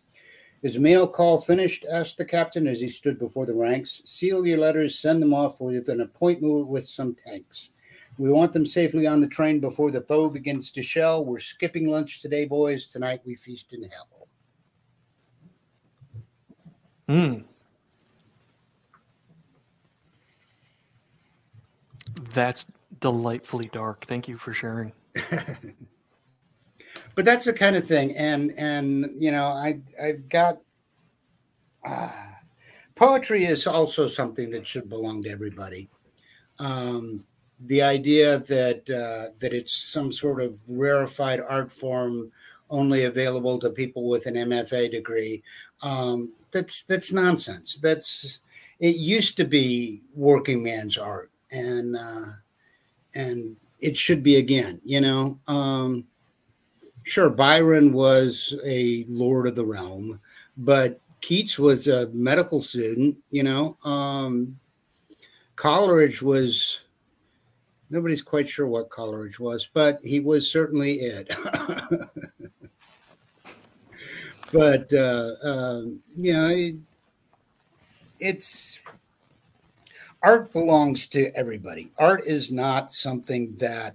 Is mail call finished? asked the captain as he stood before the ranks. Seal your letters, send them off with an appointment with some tanks. We want them safely on the train before the foe begins to shell. We're skipping lunch today, boys. Tonight we feast in hell. Hmm. That's delightfully dark. Thank you for sharing. but that's the kind of thing, and and you know, I I've got uh, poetry is also something that should belong to everybody. Um, the idea that uh, that it's some sort of rarefied art form only available to people with an MFA degree um, that's that's nonsense. That's it used to be working man's art, and uh, and it should be again. You know, um, sure, Byron was a lord of the realm, but Keats was a medical student. You know, um, Coleridge was nobody's quite sure what Coleridge was, but he was certainly it. but uh, um, you know, it, it's art belongs to everybody. Art is not something that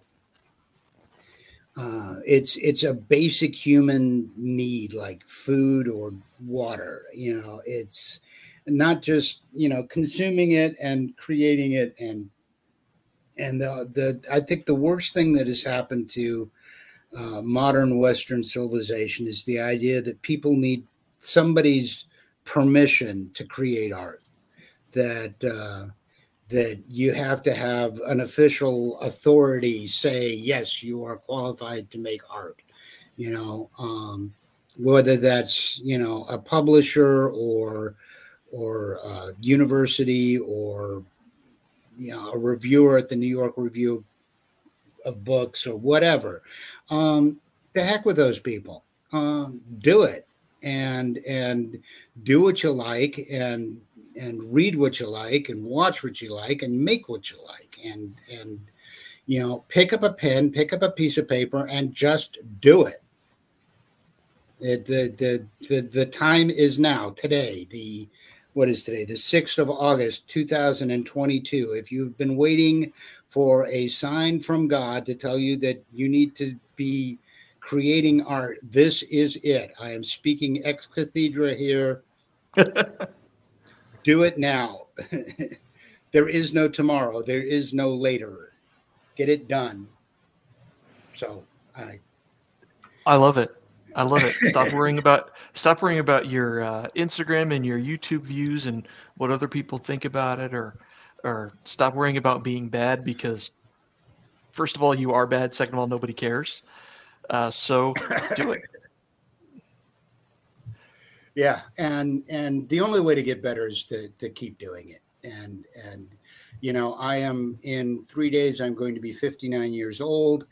uh, it's it's a basic human need like food or water. You know, it's not just you know consuming it and creating it and and the, the I think the worst thing that has happened to uh, modern Western civilization is the idea that people need somebody's permission to create art. That uh, that you have to have an official authority say yes, you are qualified to make art. You know, um, whether that's you know a publisher or or a university or you know a reviewer at the New York Review of Books or whatever. Um, the heck with those people. Um, do it and and do what you like and and read what you like and watch what you like and make what you like and and you know pick up a pen pick up a piece of paper and just do it, the, the the the time is now today the what is today, the 6th of August, 2022. If you've been waiting for a sign from God to tell you that you need to be creating art, this is it. I am speaking ex cathedra here. Do it now. there is no tomorrow, there is no later. Get it done. So I I love it. I love it. Stop worrying about stop worrying about your uh, Instagram and your YouTube views and what other people think about it, or or stop worrying about being bad because first of all you are bad. Second of all, nobody cares. Uh, so do it. Yeah, and and the only way to get better is to to keep doing it. And and you know, I am in three days. I'm going to be 59 years old,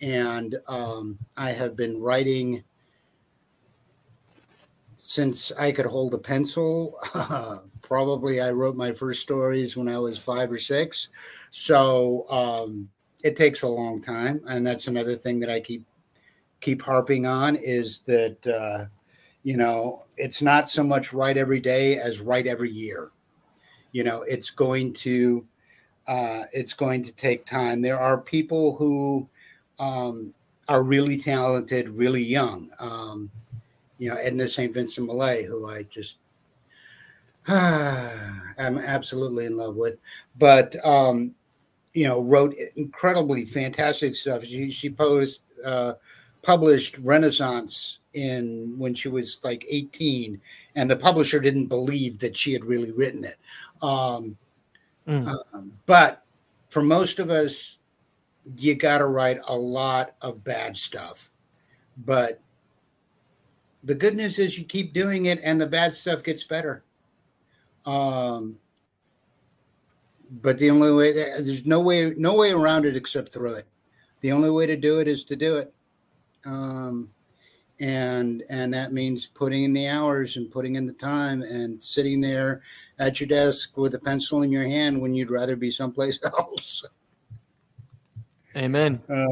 and um, I have been writing since I could hold a pencil. Probably I wrote my first stories when I was five or six. So um, it takes a long time. And that's another thing that I keep keep harping on is that uh, you know it's not so much right every day as right every year you know it's going to uh, it's going to take time there are people who um, are really talented really young um, you know, Edna St. Vincent Millay, who I just am absolutely in love with. But, um, you know, wrote incredibly fantastic stuff. She, she posed, uh, published Renaissance in when she was like 18, and the publisher didn't believe that she had really written it. Um, mm. uh, but for most of us, you got to write a lot of bad stuff. But the good news is you keep doing it and the bad stuff gets better. Um, but the only way there's no way no way around it except through it. The only way to do it is to do it. Um, and and that means putting in the hours and putting in the time and sitting there at your desk with a pencil in your hand when you'd rather be someplace else. Amen. Uh,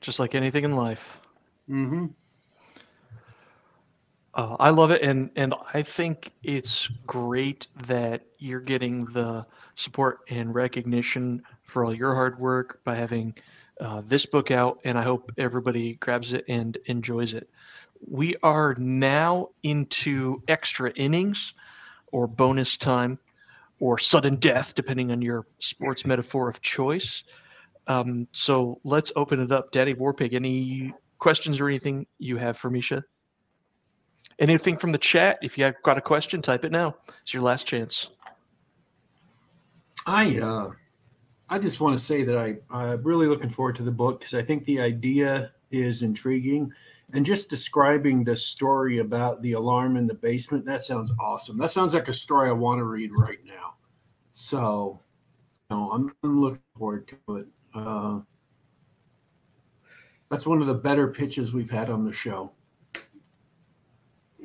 Just like anything in life. hmm Uh, I love it, and and I think it's great that you're getting the support and recognition for all your hard work by having uh, this book out, and I hope everybody grabs it and enjoys it. We are now into extra innings, or bonus time, or sudden death, depending on your sports metaphor of choice. Um, so let's open it up, Daddy Warpig. Any questions or anything you have for Misha? Anything from the chat? If you have got a question, type it now. It's your last chance. I uh, I just want to say that I I'm really looking forward to the book because I think the idea is intriguing, and just describing the story about the alarm in the basement that sounds awesome. That sounds like a story I want to read right now. So, you know, I'm, I'm looking forward to it. Uh, that's one of the better pitches we've had on the show.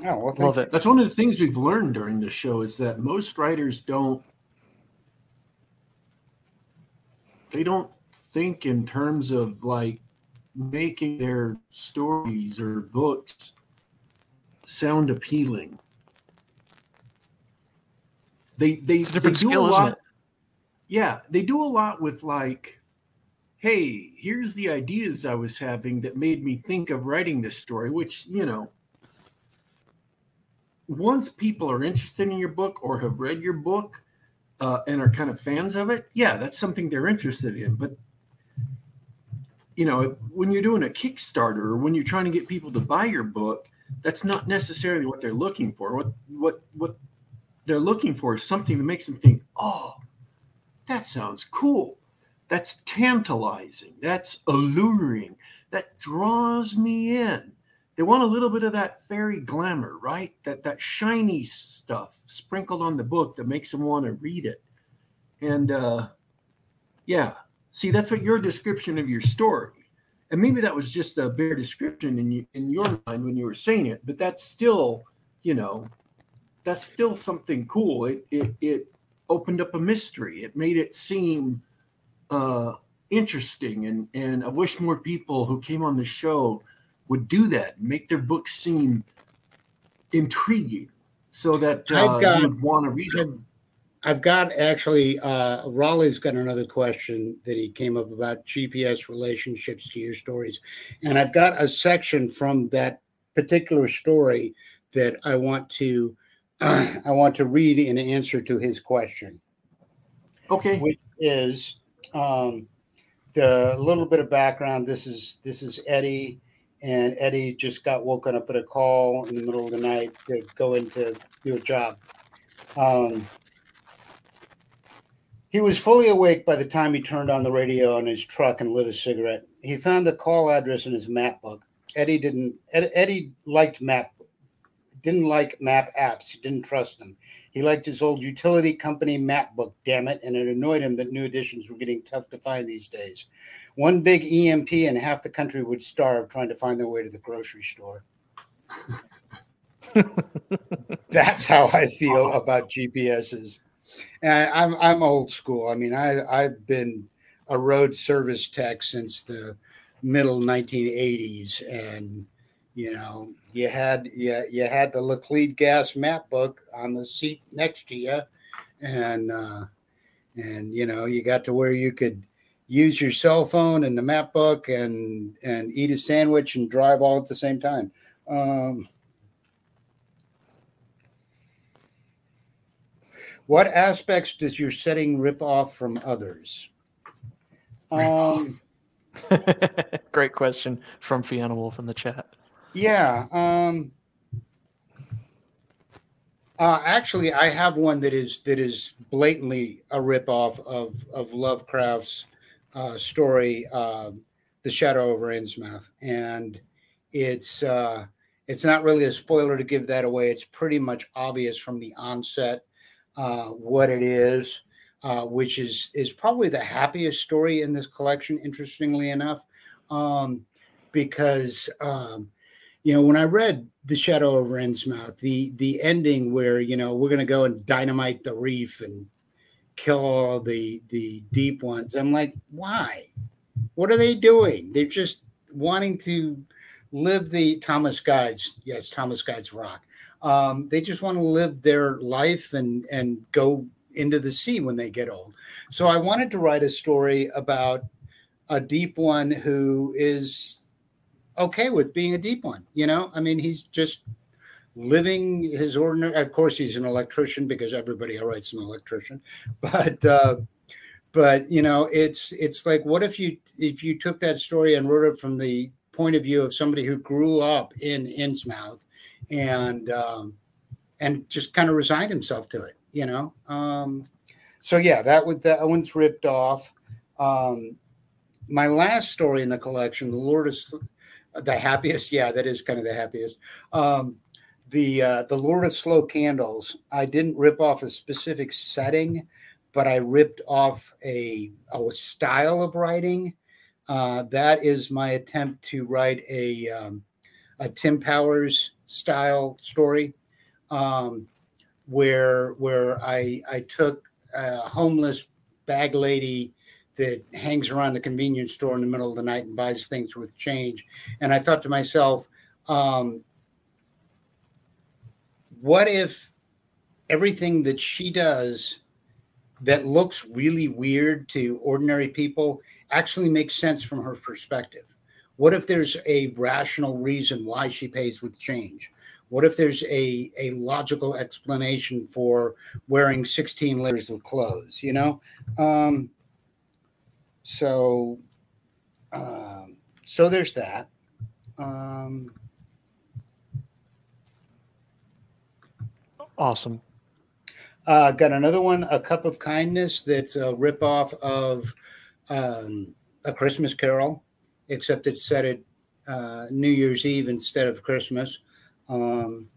Oh, well, Love it. That's one of the things we've learned during the show is that most writers don't they don't think in terms of like making their stories or books sound appealing. They they, It's a different they do skill, a lot. Yeah, they do a lot with like, hey, here's the ideas I was having that made me think of writing this story, which, you know, once people are interested in your book or have read your book uh, and are kind of fans of it, yeah, that's something they're interested in. But you know, when you're doing a Kickstarter or when you're trying to get people to buy your book, that's not necessarily what they're looking for. What what what they're looking for is something that makes them think, "Oh, that sounds cool. That's tantalizing. That's alluring. That draws me in." They want a little bit of that fairy glamour, right? That that shiny stuff sprinkled on the book that makes them want to read it. And uh, yeah, see, that's what your description of your story. And maybe that was just a bare description in you, in your mind when you were saying it, but that's still, you know, that's still something cool. It it it opened up a mystery. It made it seem uh, interesting, and and I wish more people who came on the show would do that make their books seem intriguing so that uh, got- you would want to read them. I've got actually uh, Raleigh's got another question that he came up about GPS relationships to your stories, and I've got a section from that particular story that I want to I want to read in answer to his question, Okay. which is um, the little bit of background. This is this is Eddie, and Eddie just got woken up at a call in the middle of the night to go in to do a job. Um, he was fully awake by the time he turned on the radio in his truck and lit a cigarette. He found the call address in his map book. Eddie didn't. Ed, Eddie liked map, didn't like map apps. He didn't trust them. He liked his old utility company map book. Damn it! And it annoyed him that new editions were getting tough to find these days. One big EMP and half the country would starve trying to find their way to the grocery store. That's how I feel about GPSs. And I'm I'm old school. I mean, I I've been a road service tech since the middle 1980s, and you know, you had you, you had the Laclede gas map book on the seat next to you, and uh, and you know, you got to where you could use your cell phone and the map book and and eat a sandwich and drive all at the same time. Um, What aspects does your setting rip off from others? Um, Great question from Fiona Wolf in the chat. yeah. Um, uh, actually, I have one that is that is blatantly a rip off of of Lovecraft's uh, story, uh, "The Shadow over Innsmouth," and it's uh, it's not really a spoiler to give that away. It's pretty much obvious from the onset uh, what it is, uh, which is is probably the happiest story in this collection. Interestingly enough, um, because um, you know when I read The Shadow over Innsmouth, the the ending where you know we're going to go and dynamite the reef and kill all the the deep ones. I'm like, why? What are they doing? They're just wanting to live the Thomas Guides. Yes, Thomas Guides rock. Um, they just want to live their life and and go into the sea when they get old. So I wanted to write a story about a deep one who is okay with being a deep one. You know, I mean, he's just living his ordinary. Of course, he's an electrician because everybody writes an electrician, but. Uh, but you know it's it's like what if you if you took that story and wrote it from the point of view of somebody who grew up in innsmouth and um, and just kind of resigned himself to it you know? Um, so yeah that would that one's ripped off. Um, my last story in the collection the lord is the happiest yeah that is kind of the happiest. Um, the uh, the lord of slow candles i didn't rip off a specific setting but I ripped off a, a style of writing. Uh, that is my attempt to write a, um, a Tim Powers style story, um, where where I I took a homeless bag lady that hangs around the convenience store in the middle of the night and buys things with change, and I thought to myself, um, what if everything that she does that looks really weird to ordinary people actually makes sense from her perspective. What if there's a rational reason why she pays with change? What if there's a, a logical explanation for wearing 16 layers of clothes, you know? Um, so, um, so there's that. Um, awesome. Uh, got another one, A Cup of Kindness, that's a ripoff of um, A Christmas Carol, except it's set at uh, New Year's Eve instead of Christmas. Um,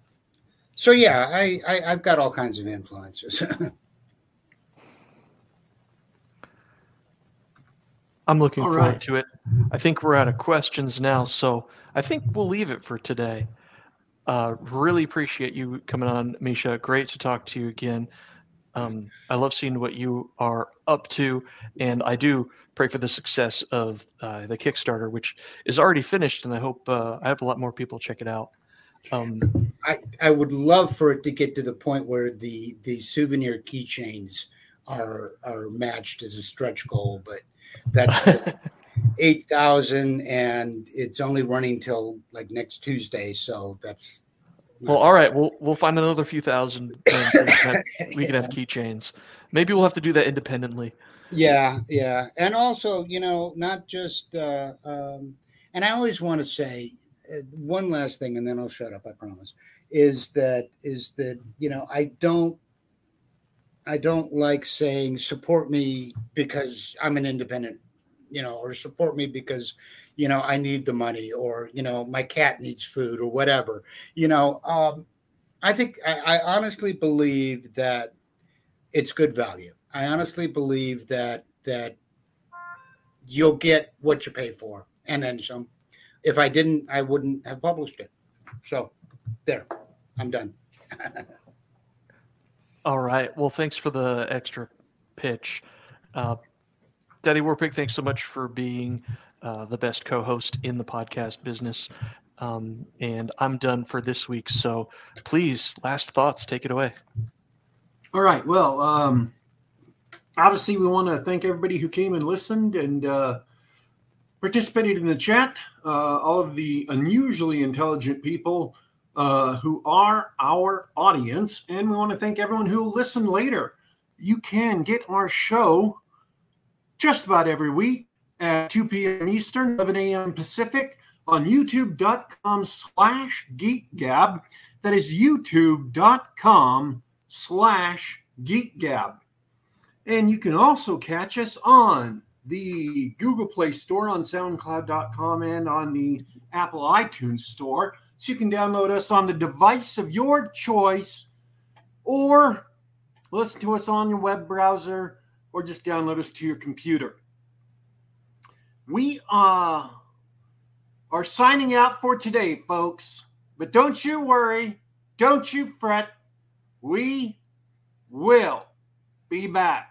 so yeah, I, I have got all kinds of influences. I'm looking all forward right. to it. I think we're out of questions now, so I think we'll leave it for today. Uh, really appreciate you coming on, Misha. Great to talk to you again. Um, I love seeing what you are up to, and I do pray for the success of uh, the Kickstarter, which is already finished, and I hope uh, I have a lot more people check it out. Um, I I would love for it to get to the point where the the souvenir keychains are are matched as a stretch goal, but that's eight thousand, and it's only running till like next Tuesday. So that's well. All right, we'll we'll find another few thousand. And we, can have, we can have keychains. Maybe we'll have to do that independently. Yeah, yeah, and also you know not just. Uh, um, and I always want to say uh, one last thing, and then I'll shut up. I promise. Is that is that you know I don't I don't like saying support me because I'm an independent you know, or support me because, you know, I need the money or, you know, my cat needs food or whatever. You know, um, I think I, I honestly believe that it's good value. I honestly believe that that you'll get what you pay for and then some. If I didn't, I wouldn't have published it. So there, I'm done. All right. Well, thanks for the extra pitch. Uh, Daddy Warpig, thanks so much for being uh, the best co-host in the podcast business. Um, and I'm done for this week. So please, last thoughts, take it away. All right. Well, um, obviously, we want to thank everybody who came and listened and uh, participated in the chat. Uh, all of the unusually intelligent people uh, who are our audience, and we want to thank everyone who will listen later. You can get our show just about every week at 2 p.m. Eastern, 11 a.m. Pacific on youtube.com slash geekgab. That is youtube.com slash geekgab. And you can also catch us on the Google Play Store, on SoundCloud.com, and on the Apple iTunes Store. So you can download us on the device of your choice or listen to us on your web browser or just download us to your computer. We uh, are signing out for today, folks. But don't you worry, don't you fret. We will be back.